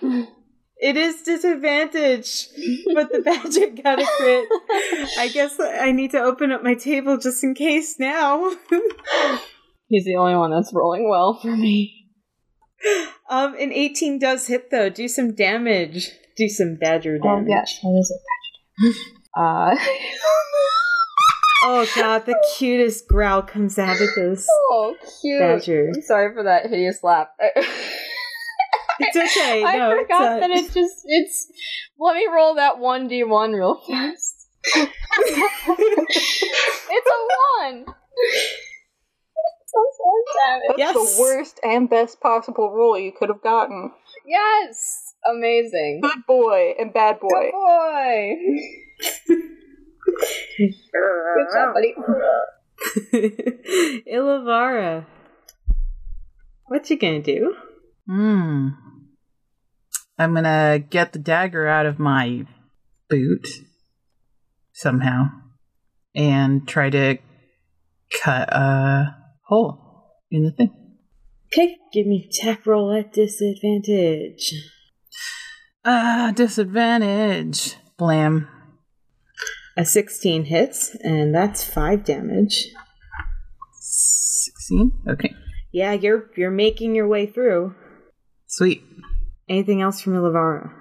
It is disadvantage, but the badger got a crit. I guess I need to open up my table just in case now. He's the only one that's rolling well for me. um, an 18 does hit though. Do some damage. Do some badger damage. Oh damage. yes, what is it? Uh, Oh god, the cutest growl comes out of this oh, cute. badger. I'm sorry for that hideous laugh. It's okay. I no, forgot it's, uh, that it just it's. Let me roll that one d one real fast. it's a one. It's a one damage. That's Yes. the worst and best possible roll you could have gotten. Yes, amazing. Good boy and bad boy. Good boy. Good job, buddy. Ilavara. What you gonna do? Hmm. I'm gonna get the dagger out of my boot somehow and try to cut a hole in the thing. Okay, give me attack roll at disadvantage. Ah, disadvantage. Blam. A 16 hits, and that's 5 damage. 16. Okay. Yeah, you're you're making your way through. Sweet. Anything else from Ilavara?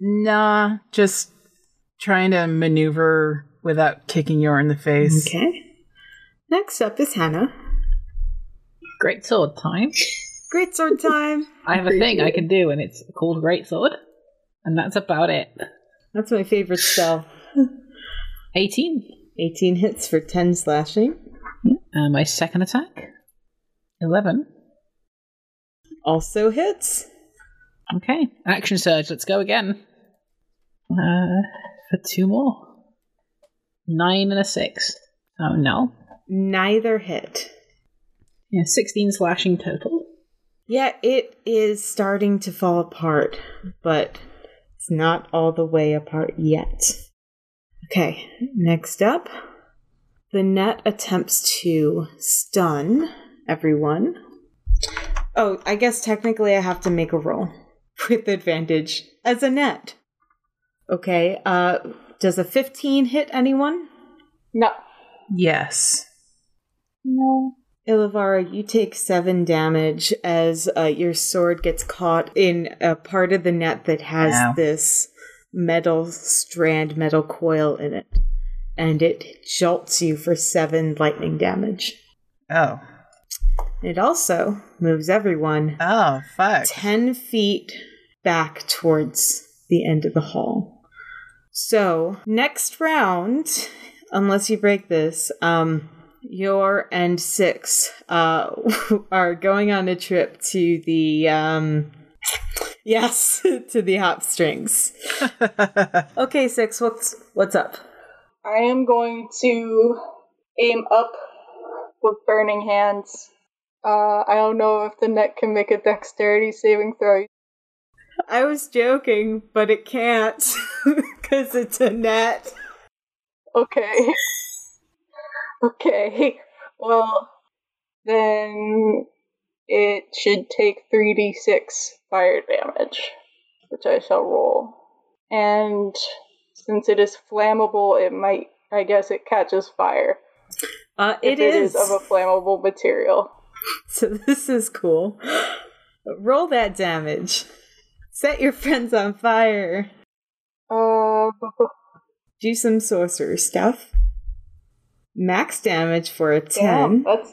Nah, just trying to maneuver without kicking Yor in the face. Okay. Next up is Hannah. Great sword time. Great sword time. I have a thing I can do, and it's called Great Sword, and that's about it. That's my favorite spell. 18. 18 hits for 10 slashing. Uh, my second attack. 11. Also hits. Okay. Action surge. Let's go again. Uh, for two more. Nine and a six. Oh no. Neither hit. Yeah, 16 slashing total. Yeah, it is starting to fall apart, but it's not all the way apart yet. Okay, next up. The net attempts to stun everyone. Oh, I guess technically I have to make a roll with advantage as a net. Okay, uh, does a 15 hit anyone? No. Yes. No. Ilavara, you take seven damage as uh, your sword gets caught in a part of the net that has Ow. this metal strand, metal coil in it. And it jolts you for seven lightning damage. Oh. It also moves everyone Oh, fuck. 10 feet back towards the end of the hall. So, next round, unless you break this, um, Yor and six uh, are going on a trip to the um, yes to the hop strings. Okay, six, what's what's up? I am going to aim up with burning hands. Uh, I don't know if the net can make a dexterity saving throw. I was joking, but it can't because it's a net. Okay. okay. Well, then it should take 3d6 fire damage, which I shall roll. And since it is flammable, it might, I guess it catches fire. Uh, if it is. of a flammable material. So this is cool. Roll that damage. Set your friends on fire. Uh, Do some sorcerer stuff. Max damage for a 10. damn, that's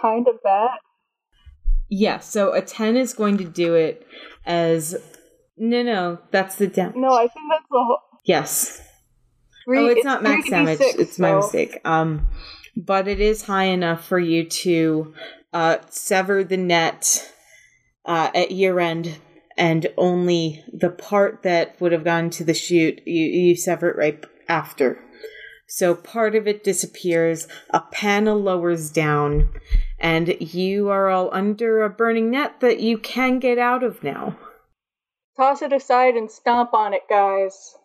kind of bad. Yeah, so a 10 is going to do it as. No, no, that's the damage. No, I think that's the whole. Yes. Three, oh, it's, not max 3d6, damage. It's my mistake. Um, but it is high enough for you to uh, sever the net uh, at year end, and only the part that would have gone to the chute you you sever it right after. So part of it disappears. A panel lowers down, and you are all under a burning net that you can get out of now. Toss it aside and stomp on it, guys.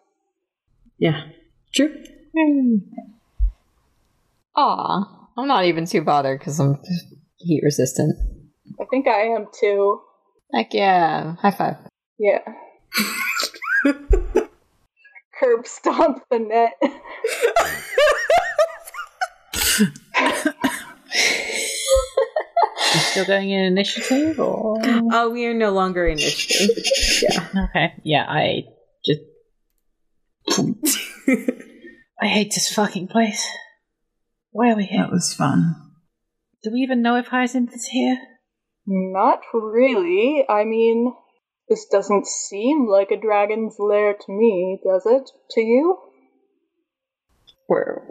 Yeah, true. Hmm. Aw, I'm not even too bothered because I'm heat resistant. I think I am too. Heck yeah! High five. Yeah. Curb stomp the net. You still going in initiative or Oh, we are no longer initiative. yeah. Okay. Yeah, I just I hate this fucking place. Why are we here? That was fun. Do we even know if Hyacinth is here? Not really. I mean, this doesn't seem like a dragon's lair to me, does it? To you? Where?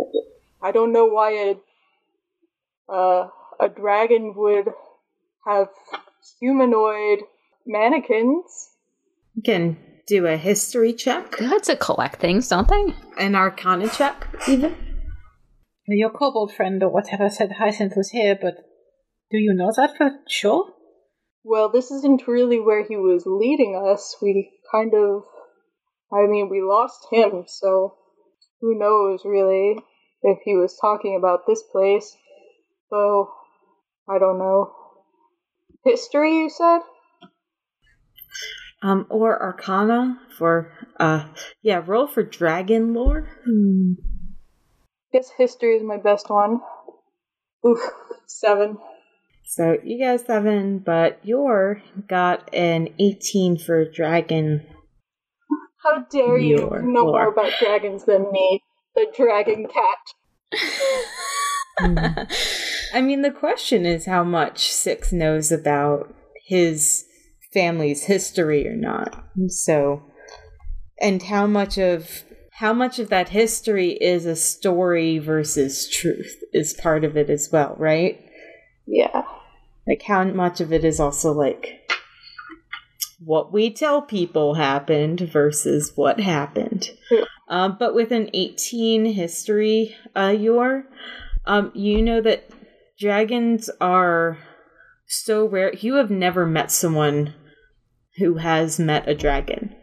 I don't know why a uh, a dragon would have humanoid mannequins. You can do a history check, Good to collect things, don't they? an arcana check, even. Your kobold friend or whatever said Hyacinth was here, but do you know that for sure? Well, this isn't really where he was leading us. We kind of. I mean, we lost him, so who knows really if he was talking about this place. So, I don't know. History, you said? Um, or arcana for, uh, yeah, roll for dragon lore. Guess history is my best one. Oof, seven. So you guys seven, but Yor got an 18 for dragon. How dare you Yor know more about dragons than me, the dragon cat. Hmm. I mean, the question is how much Six knows about his family's history or not. So, and how much of how much of that history is a story versus truth is part of it as well, right? Yeah. Like how much of it is also like what we tell people happened versus what happened. Yeah. Um, but with an 18 history, uh, Yor, um, you know that dragons are so rare. You have never met someone who has met a dragon.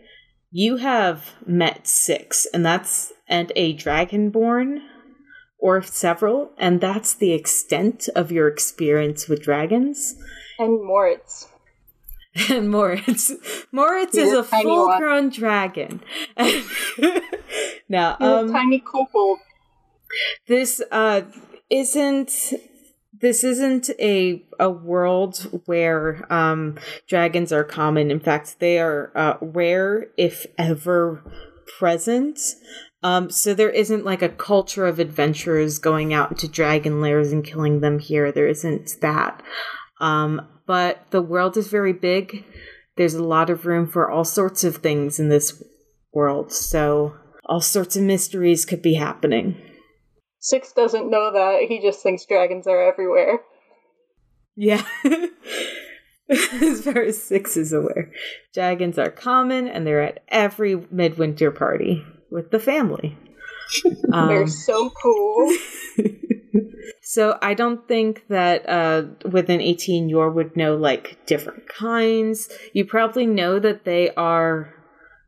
You have met six, and that's and a dragonborn or several, and that's the extent of your experience with dragons. And Moritz. And Moritz, Moritz is a one. full-grown dragon. now, um, tiny kobold. this uh isn't this isn't a a world where um dragons are common in fact they are uh, rare if ever present um so there isn't like a culture of adventurers going out into dragon lairs and killing them here. There isn't that. Um but the world is very big. There's a lot of room for all sorts of things in this world. So all sorts of mysteries could be happening. Six doesn't know that. He just thinks dragons are everywhere. Yeah. as far as six is aware, dragons are common and they're at every midwinter party with the family. They're Um, so cool. so I don't think that uh, within 18 Yor would know like different kinds. You probably know that they are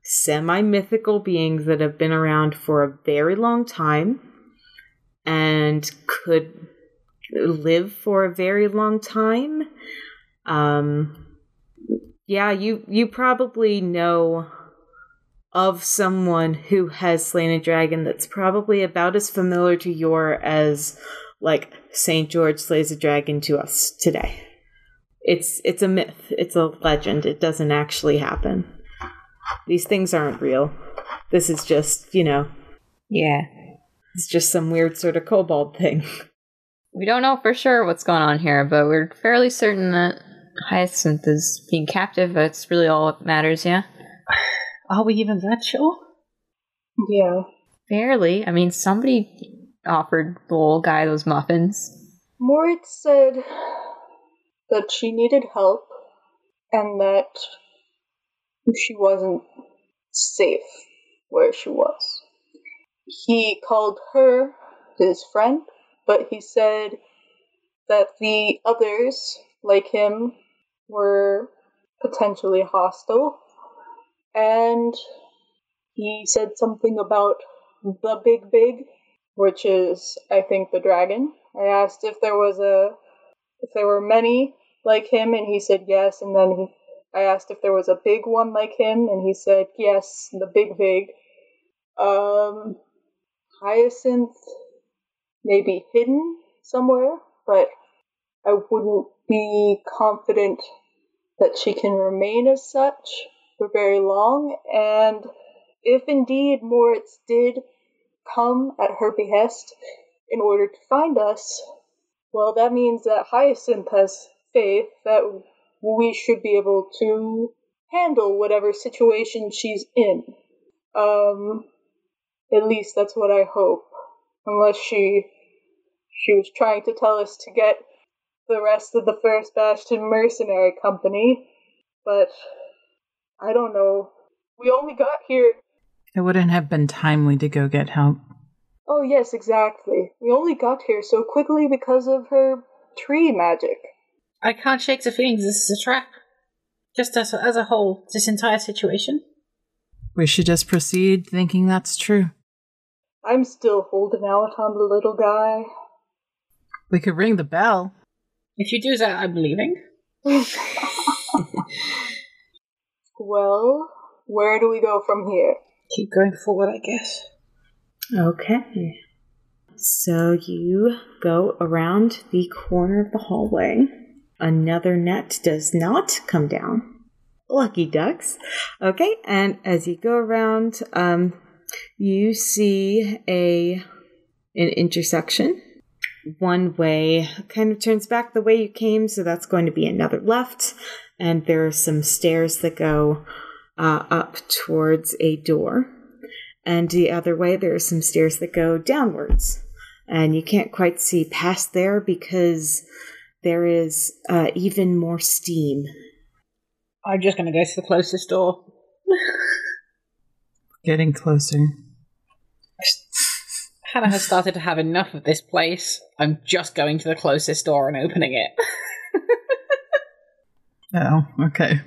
semi mythical beings that have been around for a very long time and could live for a very long time. Um, yeah, you you probably know of someone who has slain a dragon that's probably about as familiar to Yor as like Saint George slays a dragon to us today. It's it's a myth. It's a legend. It doesn't actually happen. These things aren't real. This is just, you know, Yeah. it's just some weird sort of kobold thing. We don't know for sure what's going on here, but we're fairly certain that Hyacinth is being captive. That's really all that matters, yeah? Are we even that sure? yeah. Barely. I mean, somebody offered the old guy those muffins. Moritz said that she needed help and that she wasn't safe where she was. He called her his friend, but he said that the others, like him, were potentially hostile. And he said something about the Big Big, which is, I think, the dragon. I asked if there was a if there were many like him, and he said yes. And then he, I asked if there was a big one like him, and he said yes, the big big. Um, Hyacinth may be hidden somewhere, but I wouldn't be confident that she can remain as such for very long, and if indeed Moritz did come at her behest in order to find us, well, that means that Hyacinth has faith that we should be able to handle whatever situation she's in. Um, at least that's what I hope. Unless she she was trying to tell us to get the rest of the First Bastion mercenary company, but I don't know. We only got here. It wouldn't have been timely to go get help. Oh, yes, exactly. We only got here so quickly because of her tree magic. I can't shake the feeling this is a trap. Just as, as a whole, this entire situation. We should just proceed thinking that's true. I'm still holding out on the little guy. We could ring the bell. If you do that, I'm leaving. Well, where do we go from here? Keep going forward, I guess. Okay. So you go around the corner of the hallway. Another net does not come down. Lucky ducks. Okay, and as you go around, um, you see a an intersection. One way kind of turns back the way you came, so that's going to be another left. And there are some stairs that go uh, up towards a door. And the other way, there are some stairs that go downwards. And you can't quite see past there because there is uh, even more steam. I'm just going to go to the closest door. Getting closer. Hannah has started to have enough of this place. I'm just going to the closest door and opening it. Oh, okay.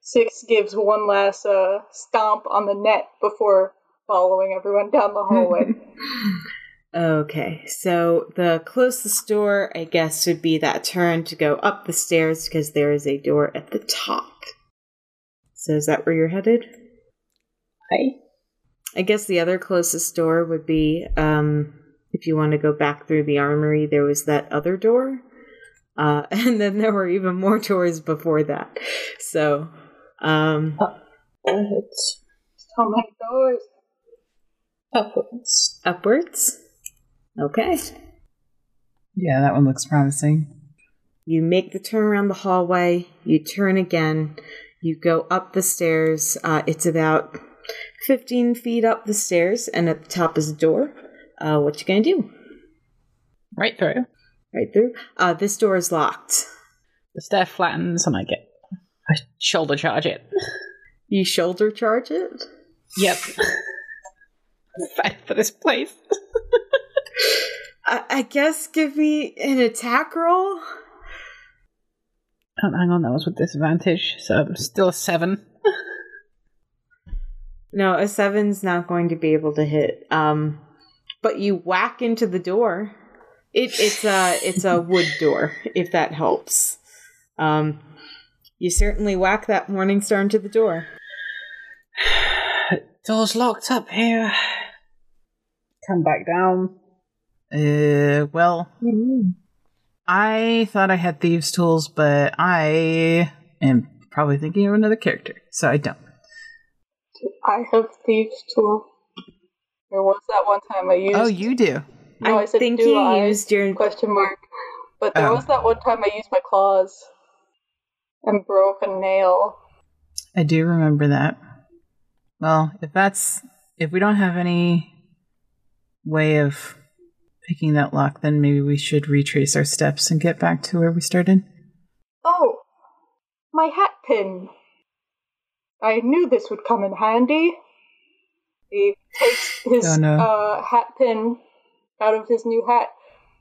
Six gives one last uh, stomp on the net before following everyone down the hallway. Okay, so the closest door, I guess, would be that turn to go up the stairs because there is a door at the top. So is that where you're headed? Hey. I guess the other closest door would be um, if you want to go back through the armory, there was that other door. Uh, and then there were even more doors before that. So, um, Upwards. so many doors. Upwards. upwards. Okay. Yeah, that one looks promising. You make the turn around the hallway, you turn again, you go up the stairs. Uh, it's about 15 feet up the stairs, and at the top is a door. Uh, what you gonna do? Right through. Right through. Uh, this door is locked. The stair flattens and I get. I shoulder charge it. You shoulder charge it? Yep. Fight for this place. I, I guess give me an attack roll. Oh, hang on, that was with disadvantage, so I'm still a seven. No, a seven's not going to be able to hit. Um, but you whack into the door. It, it's a it's a wood door, if that helps. Um, you certainly whack that morning star into the door. Door's locked up here. Come back down. Uh, well, I thought I had thieves' tools, but I am probably thinking of another character, so I don't. I have thieves too. There was that one time I used. Oh, you do. No, I, I said think do you I? used your- question mark. But there Oh. was that one time I used my claws and broke a nail. I do remember that. Well, if that's if we don't have any way of picking that lock, then maybe we should retrace our steps and get back to where we started. Oh, my hat pin. I knew this would come in handy. He takes his Oh, no. uh, hat pin out of his new hat.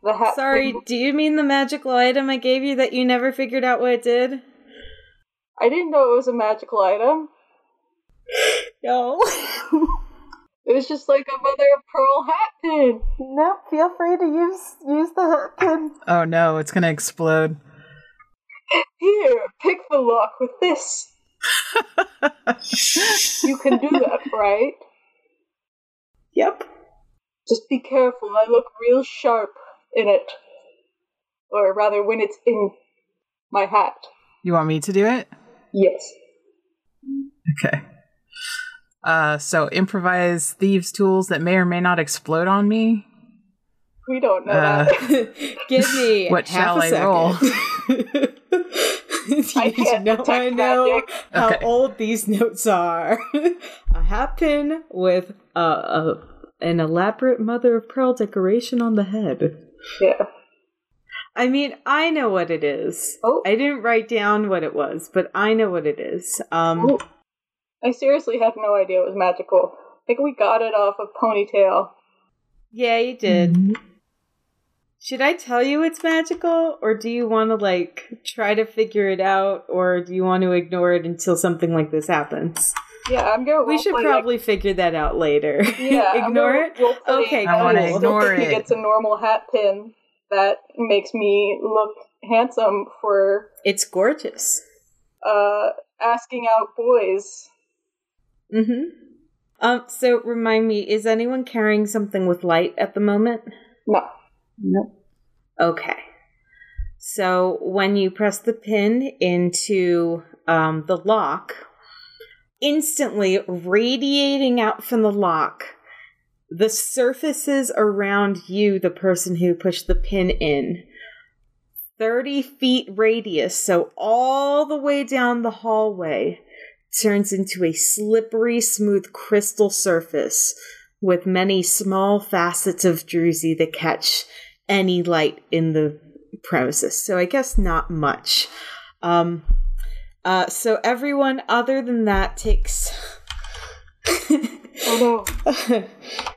The hat Sorry, pin. do you mean the magical item I gave you that you never figured out what it did? I didn't know it was a magical item. No. It was just like a mother of pearl hat pin. no, feel free to use use the hat pin. Oh no, it's gonna explode. Here, pick the lock with this. You can do that, right? Yep. Just be careful. I look real sharp in it. or rather, when it's in my hat. You want me to do it? Yes. Okay. Uh, so improvise thieves' tools that may or may not explode on me. We don't know Uh, that. Give me What half shall a I second. roll? I can't know I know magic. how Okay. old these notes are. a hat pin with a, a an elaborate mother of pearl decoration on the head. Yeah. I mean, I know what it is. Oh. I didn't write down what it was, but I know what it is. Um, Oh. I seriously had no idea it was magical. I think we got it off of Ponytail. yeah, you did. Mm-hmm. Should I tell you it's magical, or do you want to like try to figure it out, or do you want to ignore it until something like this happens? Yeah, I'm gonna. We should roleplay, probably figure that out later. Like, yeah, I'm ignore gonna it. roleplay Okay, I wanna as ignore He gets a normal hat pin that makes me look handsome for It's gorgeous. uh asking out boys. Mm-hmm. Um. So remind me, is anyone carrying something with light at the moment? No. Nope. Okay. So when you press the pin into um, the lock, instantly radiating out from the lock, the surfaces around you, the person who pushed the pin in, 30 feet radius, so all the way down the hallway, turns into a slippery, smooth crystal surface with many small facets of druzy that catch any light in the premises. So I guess not much. Um, uh, so everyone other than that takes Oh no.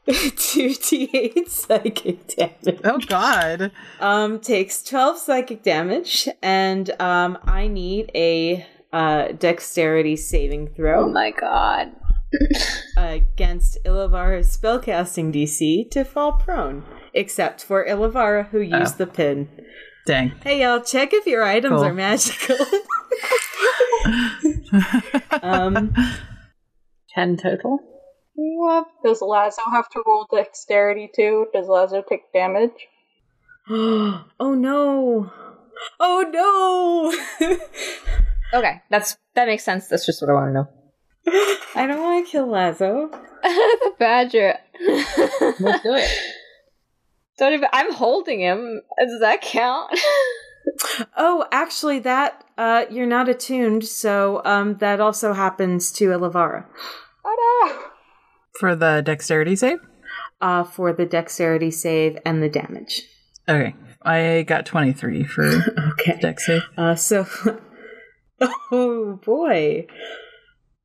two d8 psychic damage. Oh God. Um, takes twelve psychic damage, and um, I need a uh, dexterity saving throw. Oh my god. against Ilavara's spellcasting DC to fall prone, except for Ilavara who used Oh. the pin. Dang. Hey y'all, check if your items Cool. are magical. um, Ten total. Does Lazo have to roll dexterity too? Does Lazo take damage? oh no! Oh no! Okay, that's that makes sense. That's just what I want to know. I don't want to kill Lazo. the badger. Let's do it. Don't even. I'm holding him. Does that count? Oh, actually, that uh, you're not attuned, so um, that also happens to Ilavara Oh no! For the dexterity save? uh, for the dexterity save and the damage. Okay. I got 23 for Okay. dex save. Uh, so, oh boy,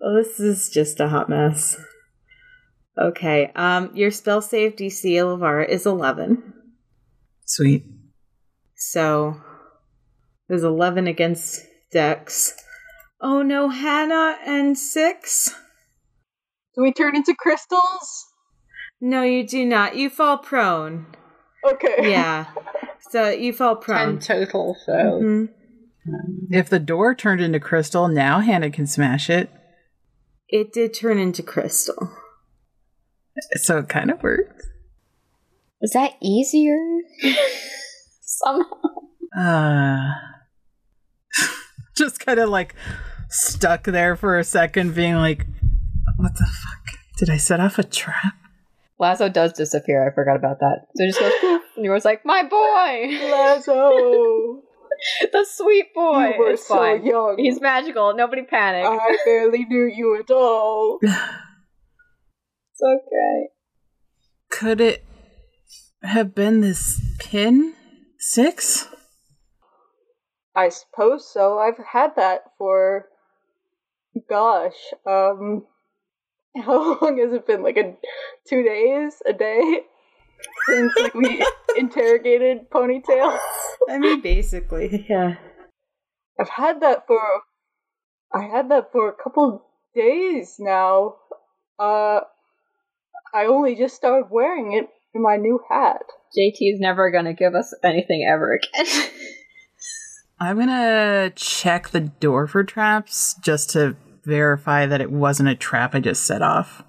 oh, this is just a hot mess. Okay, um, your spell save DC Ilavara is eleven, Sweet. so there's eleven against Dex. Oh no, Hannah and six. Do we turn into crystals? No, you do not. You fall prone. Okay. Yeah. So you fall prone. Ten prone. total. So Mhm. If the door turned into crystal, now Hannah can smash it. It did turn into crystal. So it kind of works. Is that easier? Somehow. Uh, just kind of like stuck there for a second, being like, what the fuck? Did I set off a trap? Lazo does disappear. I forgot about that. So it just goes poof, and Yor's like, my boy, Lazo! the sweet boy. you were it's so fine. young. He's magical. Nobody panic. I barely knew you at all. It's okay. Could it have been this pin? Six? I suppose so. I've had that for gosh, um how long has it been? Like a two days? A day? Since like we interrogated ponytail? I mean, basically, yeah. I've had that for I had that for a couple days now. Uh I only just started wearing it in my new hat. JT is never gonna give us anything ever again. I'm gonna check the door for traps just to verify that it wasn't a trap I just set off.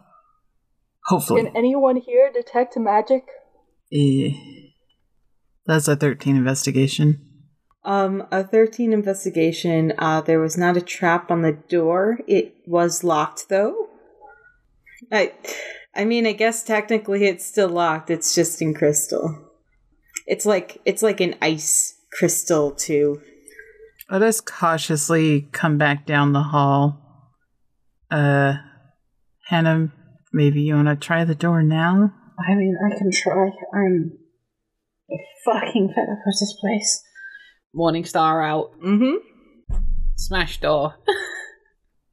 Hopefully. Can anyone here detect magic? Eh. That's a 13 investigation. Um, a 13 investigation. Uh, there was not a trap on the door. It was locked, though. I, I mean, I guess technically it's still locked. It's just in crystal. It's like it's like an ice crystal too. Let us cautiously come back down the hall. Uh, Hannah, maybe you want to try the door now? I mean, I can try. I'm fucking fed up with this place. Morning Star out. Mm-hmm. Smash door.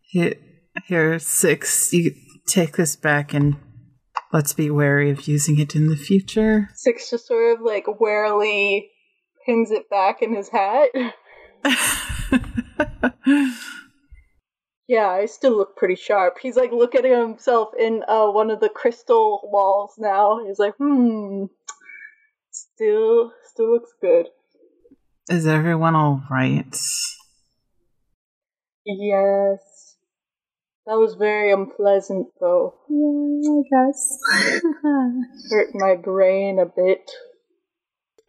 Here, here, six. You take this back and let's be wary of using it in the future. Six just sort of like warily pins it back in his hat. Yeah, I still look pretty sharp. He's like looking at himself in uh, one of the crystal walls now. He's like, hmm, still, still looks good. Is everyone all right? Yes, that was very unpleasant, though. Yeah, I guess. Hurt my brain a bit.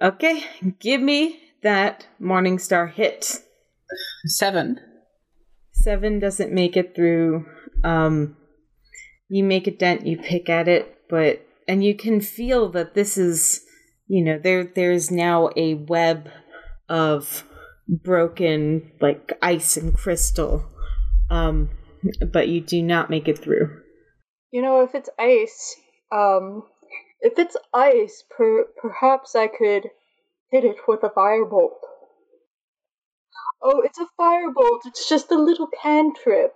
Okay, give me that Morningstar hit. Seven. Seven doesn't make it through. Um, you make a dent, you pick at it, but and you can feel that this is, you know, there there's now a web of broken like ice and crystal. Um, but you do not make it through. You know, if it's ice, um, if it's ice, per- perhaps I could hit it with a firebolt. Oh, it's a firebolt. It's just a little cantrip.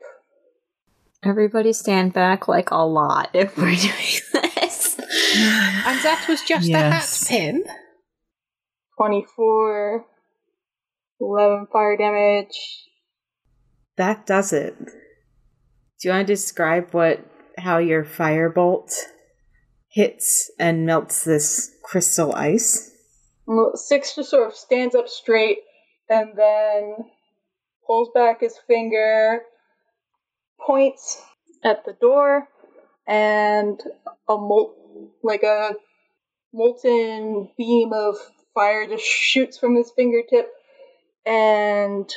Everybody stand back like a lot if we're doing this. And that was just Yes. a hat pin. 24, 11 fire damage. That does it. Do you want to describe what how your firebolt hits and melts this crystal ice? Well, Six just sort of stands up straight and then pulls back his finger, points at the door, and a mol- like a molten beam of fire just shoots from his fingertip, and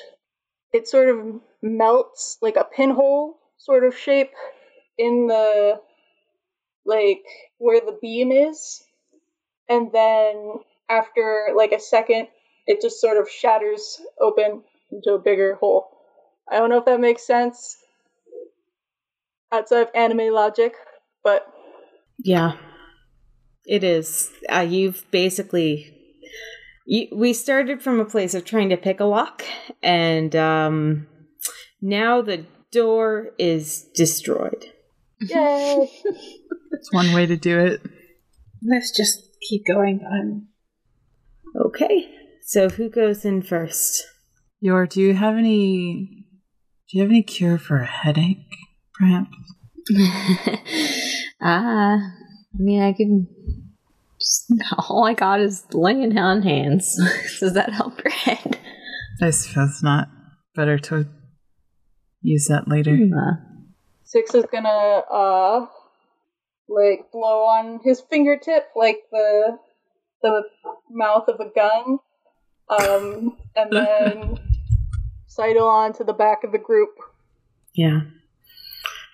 it sort of melts like a pinhole sort of shape in the like where the beam is, and then after like a second, it just sort of shatters open into a bigger hole. I don't know if that makes sense outside of anime logic, but Yeah, it is. Uh, you've basically. You, we started from a place of trying to pick a lock, and um, now the door is destroyed. yay! That's one way to do it. Let's just keep going. I'm Okay, so who goes in first? Yor, do you have any? Do you have any cure for a headache, perhaps? ah, I mean, I can. Just, all I got is laying on hands. Does that help your head? I suppose not. Better to use that later. Uh, Six is gonna uh like blow on his fingertip like the the mouth of a gun. Um and then sidle on to the back of the group. Yeah.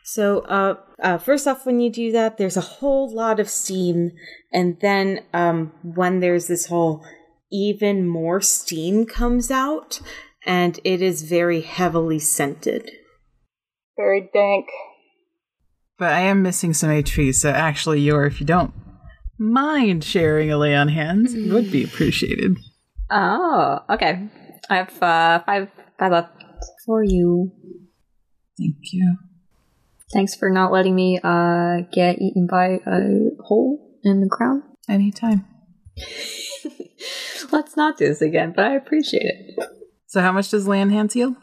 So, uh, uh, first off, when you do that, there's a whole lot of steam, and then um, when there's this whole even more steam comes out, and it is very heavily scented. Very dank. But I am missing some HP, so actually, Yor, if you don't mind sharing a lay on hands, it would be appreciated. oh, okay. I have uh, five five left for you. Thank you. Thanks for not letting me uh, get eaten by a hole in the ground. Anytime. Let's not do this again, but I appreciate it. So, how much does lay on hands heal?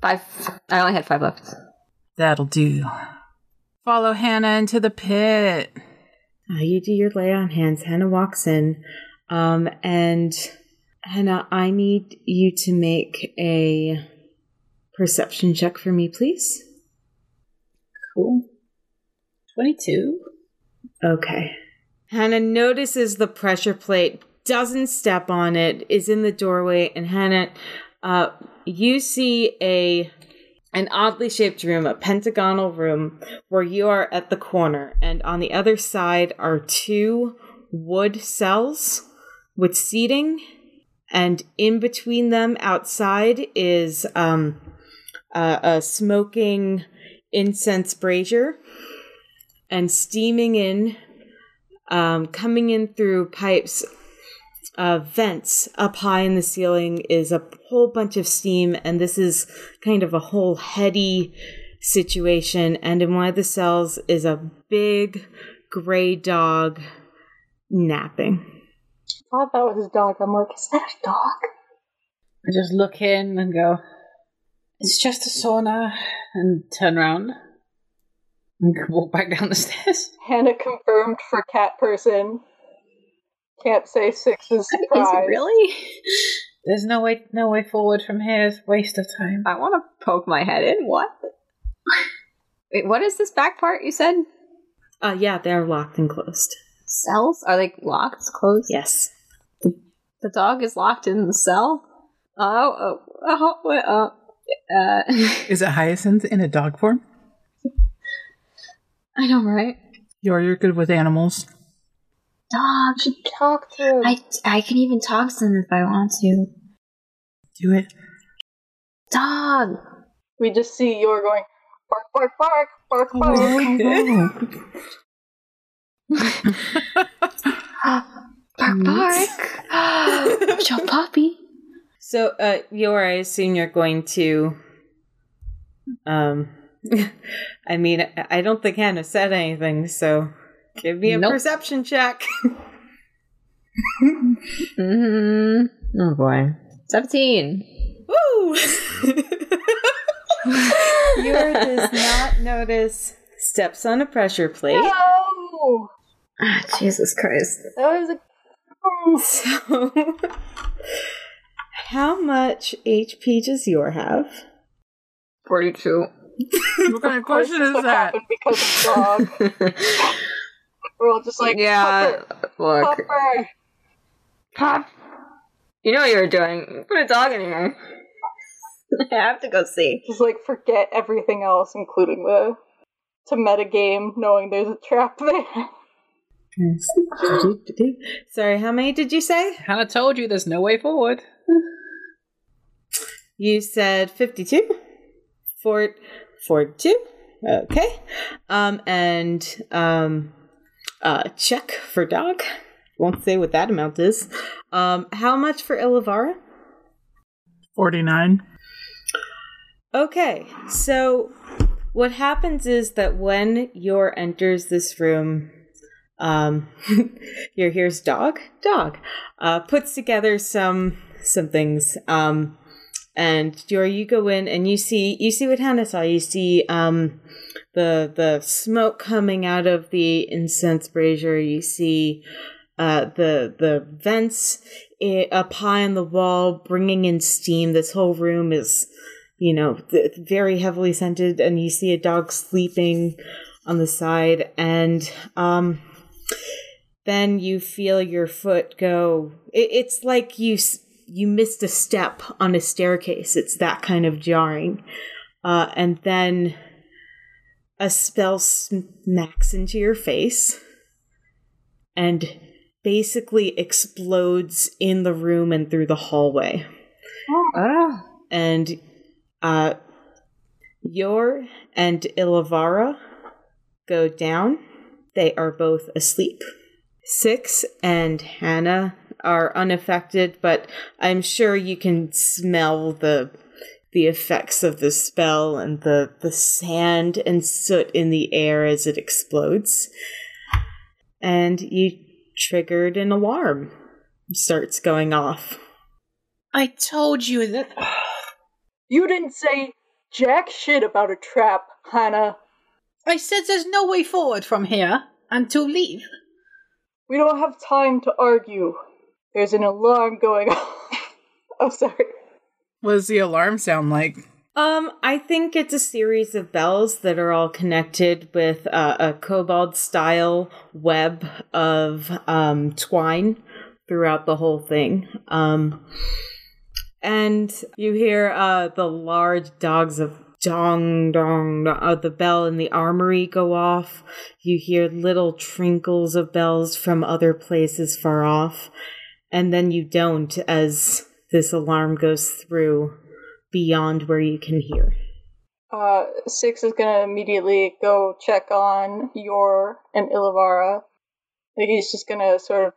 Five. I only had five left. That'll do. Follow Hannah into the pit. Uh, you do your lay on hands. Hannah walks in, um, and Hannah, I need you to make a perception check for me, please. cool. 22? Okay. Hannah notices the pressure plate doesn't step on it, is in the doorway, and Hannah, uh, you see a an oddly shaped room, a pentagonal room, where you are at the corner, and on the other side are two wood cells with seating, and in between them outside is um, uh, a smoking incense brazier, and steaming in, um, coming in through pipes uh, vents up high in the ceiling is a whole bunch of steam, and this is kind of a whole heady situation. And in one of the cells is a big gray dog napping. I thought that was his dog. I'm like, is that a dog? I just look in and go, it's just a sauna, and turn around and walk back down the stairs. Hannah confirmed for cat person. Can't say six is Is surprise. really? There's no way, no way forward from here. It's a waste of time. I want to poke my head in. What? Wait, what is this back part you said? Uh, yeah, they're locked and closed. Cells? Are they locked? Closed? Yes. The dog is locked in the cell? Oh, oh, oh, wait, uh, uh, Is it Hyacinth in a dog form? I know, right? You're you're good with animals. Dog. should talk to him. I, I can even talk to them if I want to. Do it. Dog. We just see you're going bark, bark, bark, bark, bark. Bark, bark. Show puppy. So, uh, Yor, I assume you're going to. Um, I mean, I- I don't think Hannah said anything, so give me a Nope. perception check. Mm-hmm. Oh boy. 17. Woo! Yor does not notice steps on a pressure plate. No! Ah, Jesus Christ. That was a. So, how much HP does Yor have? 42. What kind of Of question is that? because of dog. We're all just like, yeah, Pupper, look. Pupper. Pop. You know what you're doing. Put a dog in here. I have to go see. Just like forget everything else, including the to meta game, knowing there's a trap there. Sorry, how many did you say? Hannah told you there's no way forward. You said 52? Four, 42? Okay. Um, and, um, uh, check for dog. Won't say what that amount is. Um, how much for? Forty nine. Okay, so what happens is that when Yor enters this room, um, here here's dog, dog, uh, puts together some some things, um, and Yor, you go in and you see you see what Hannah saw. You see um, the the smoke coming out of the incense brazier. You see uh, the the vents i- up high on the wall, bringing in steam. This whole room is you know, very heavily scented, and you see a dog sleeping on the side, and um, then you feel your foot go. It, it's like you you missed a step on a staircase. It's that kind of jarring, uh, and then a spell smacks into your face, and basically explodes in the room and through the hallway Oh. and uh, Yor and Ilavara go down. They are both asleep. Six and Hannah are unaffected, but I'm sure you can smell the the effects of the spell and the, the sand and soot in the air as it explodes. And you triggered an alarm. Starts going off. I told you that. You didn't say jack shit about a trap, Hannah. I said there's no way forward from here and to leave. We don't have time to argue. There's an alarm going off. oh, sorry. What does the alarm sound like? Um, I think it's a series of bells that are all connected with uh, a kobold style web of um, twine throughout the whole thing. Um, and you hear uh, the large dogs of dong dong uh, the bell in the armory go off. You hear little trinkles of bells from other places far off, and then you don't as this alarm goes through beyond where you can hear. Uh, Six is gonna immediately go check on Yor and Ilavara. Like he's just gonna sort of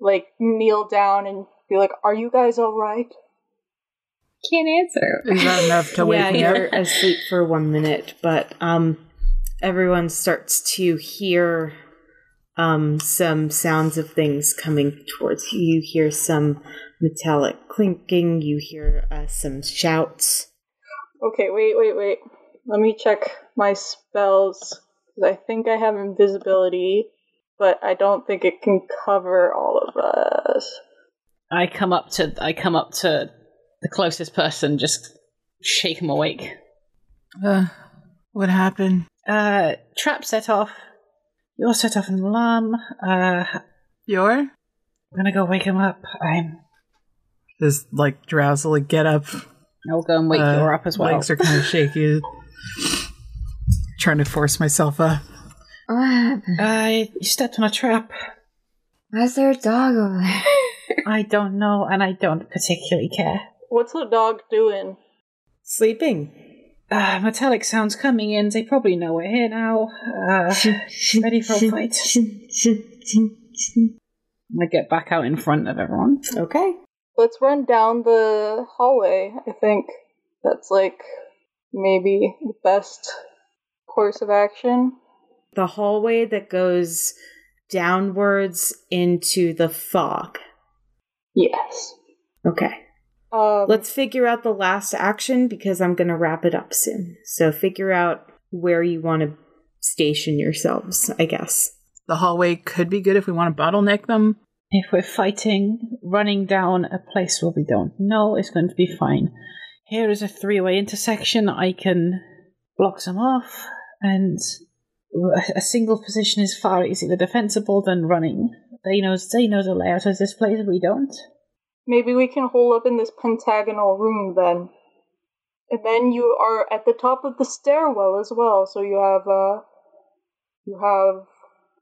like kneel down and be like, "Are you guys all right?" Can't answer. Is that enough to yeah, wake me you're up? asleep for one minute, but um, everyone starts to hear um some sounds of things coming towards you. You hear some metallic clinking. You hear uh, some shouts. Okay, wait, wait, wait. Let me check my spells. I think I have invisibility, but I don't think it can cover all of us. I come up to I come up to the closest person, just shake him awake. Uh, what happened? Uh, trap set off. You're set off an alarm. Uh, Yor? I'm gonna go wake him up. I'm. Just like drowsily get up. I'll go and wake Uh, you up as well. Legs are kind of shaky. Trying to force myself up. What happened? Uh, you stepped on a trap. Why is there a dog over there? I don't know, and I don't particularly care. What's the dog doing? Sleeping. Uh, metallic sounds coming in. They probably know we're here now. Uh, ready for a fight. I'm get back out in front of everyone. Okay. Let's run down the hallway. I think that's like maybe the best course of action. The hallway that goes downwards into the fog. Yes. Okay. Um, Let's figure out the last action because I'm going to wrap it up soon. So figure out where you want to station yourselves, I guess. The hallway could be good if we want to bottleneck them. If we're fighting, running down a place where we don't know, is going to be fine. Here is a three way intersection. I can block them off, and a single position is far easier defensible than running. They know they know the layout of this place. We don't. Maybe we can hole up in this pentagonal room then. And then you are at the top of the stairwell as well, so you have uh you have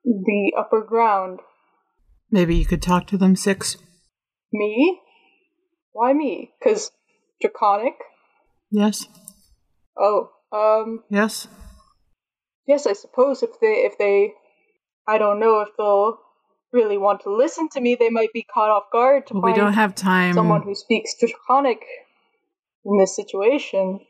the upper ground. Maybe you could talk to them, Six. Me? Why me? Cause draconic? Yes. Oh, um Yes. yes, I suppose if they if they I don't know if they'll really want to listen to me, they might be caught off guard to Well, we find don't have time. someone who speaks draconic in this situation.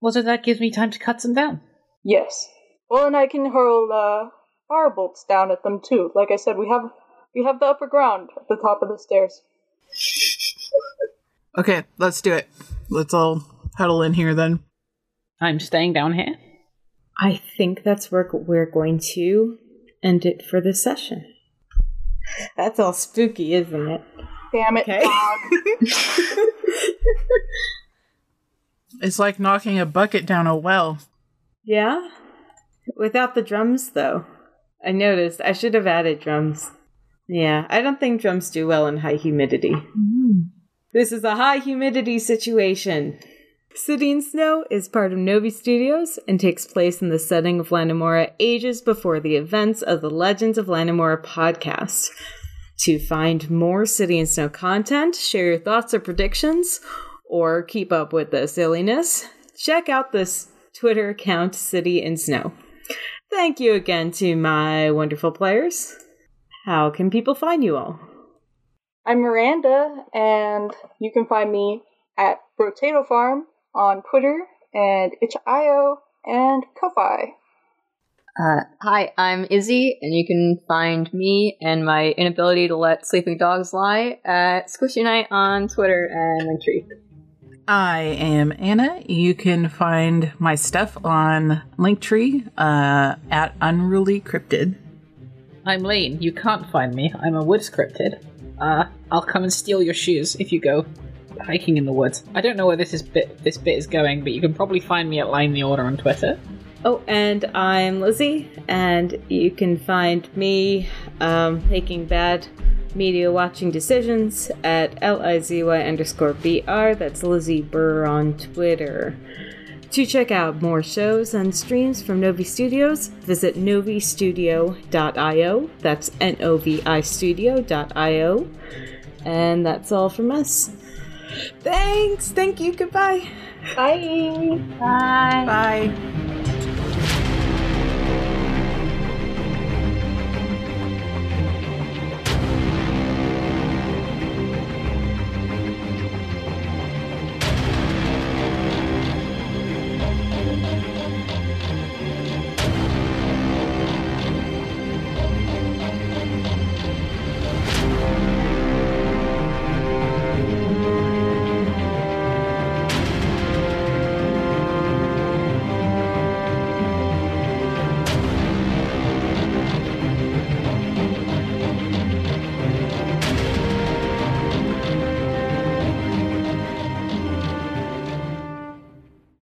Well, so that gives me time to cut some down. Yes. Well, and I can hurl uh, firebolts down at them too. Like I said, we have we have the upper ground at the top of the stairs. Okay, let's do it. Let's all huddle in here then. I'm staying down here. I think that's where we're going to end it for this session. That's all spooky, isn't it? Damn it, Okay. dog. It's like knocking a bucket down a well. Yeah? Without the drums, though. I noticed. I should have added drums. Yeah, I don't think drums do well in high humidity. Mm-hmm. This is a high humidity situation. City Snow is part of Novi Studios and takes place in the setting of Lanamora ages before the events of the Legends of Lanamora podcast. To find more City in Snow content, share your thoughts or predictions, or keep up with the silliness, check out this Twitter account, City in Snow. Thank you again to my wonderful players. How can people find you all? I'm Miranda, and you can find me at Rotato Farm on Twitter and itch.io and Ko-fi. Uh, hi, I'm Izzy, and you can find me and my inability to let sleeping dogs lie at Squishy Night on Twitter and Linktree. I am Anna. You can find my stuff on Linktree uh, at Unruly Cryptid. I'm Lane. You can't find me. I'm a woods cryptid. Uh, I'll come and steal your shoes if you go hiking in the woods. I don't know where this is bit this bit is going, but you can probably find me at Line the Order on Twitter. Oh, and I'm Lizzie, and you can find me um, making bad media watching decisions at L I Z Y underscore B R. That's Lizzie Burr on Twitter. To check out more shows and streams from Novi Studios, visit novistudio.io. That's N O V I studio.io. And that's all from us. Thanks. Thank you. Goodbye. Bye. Bye. Bye.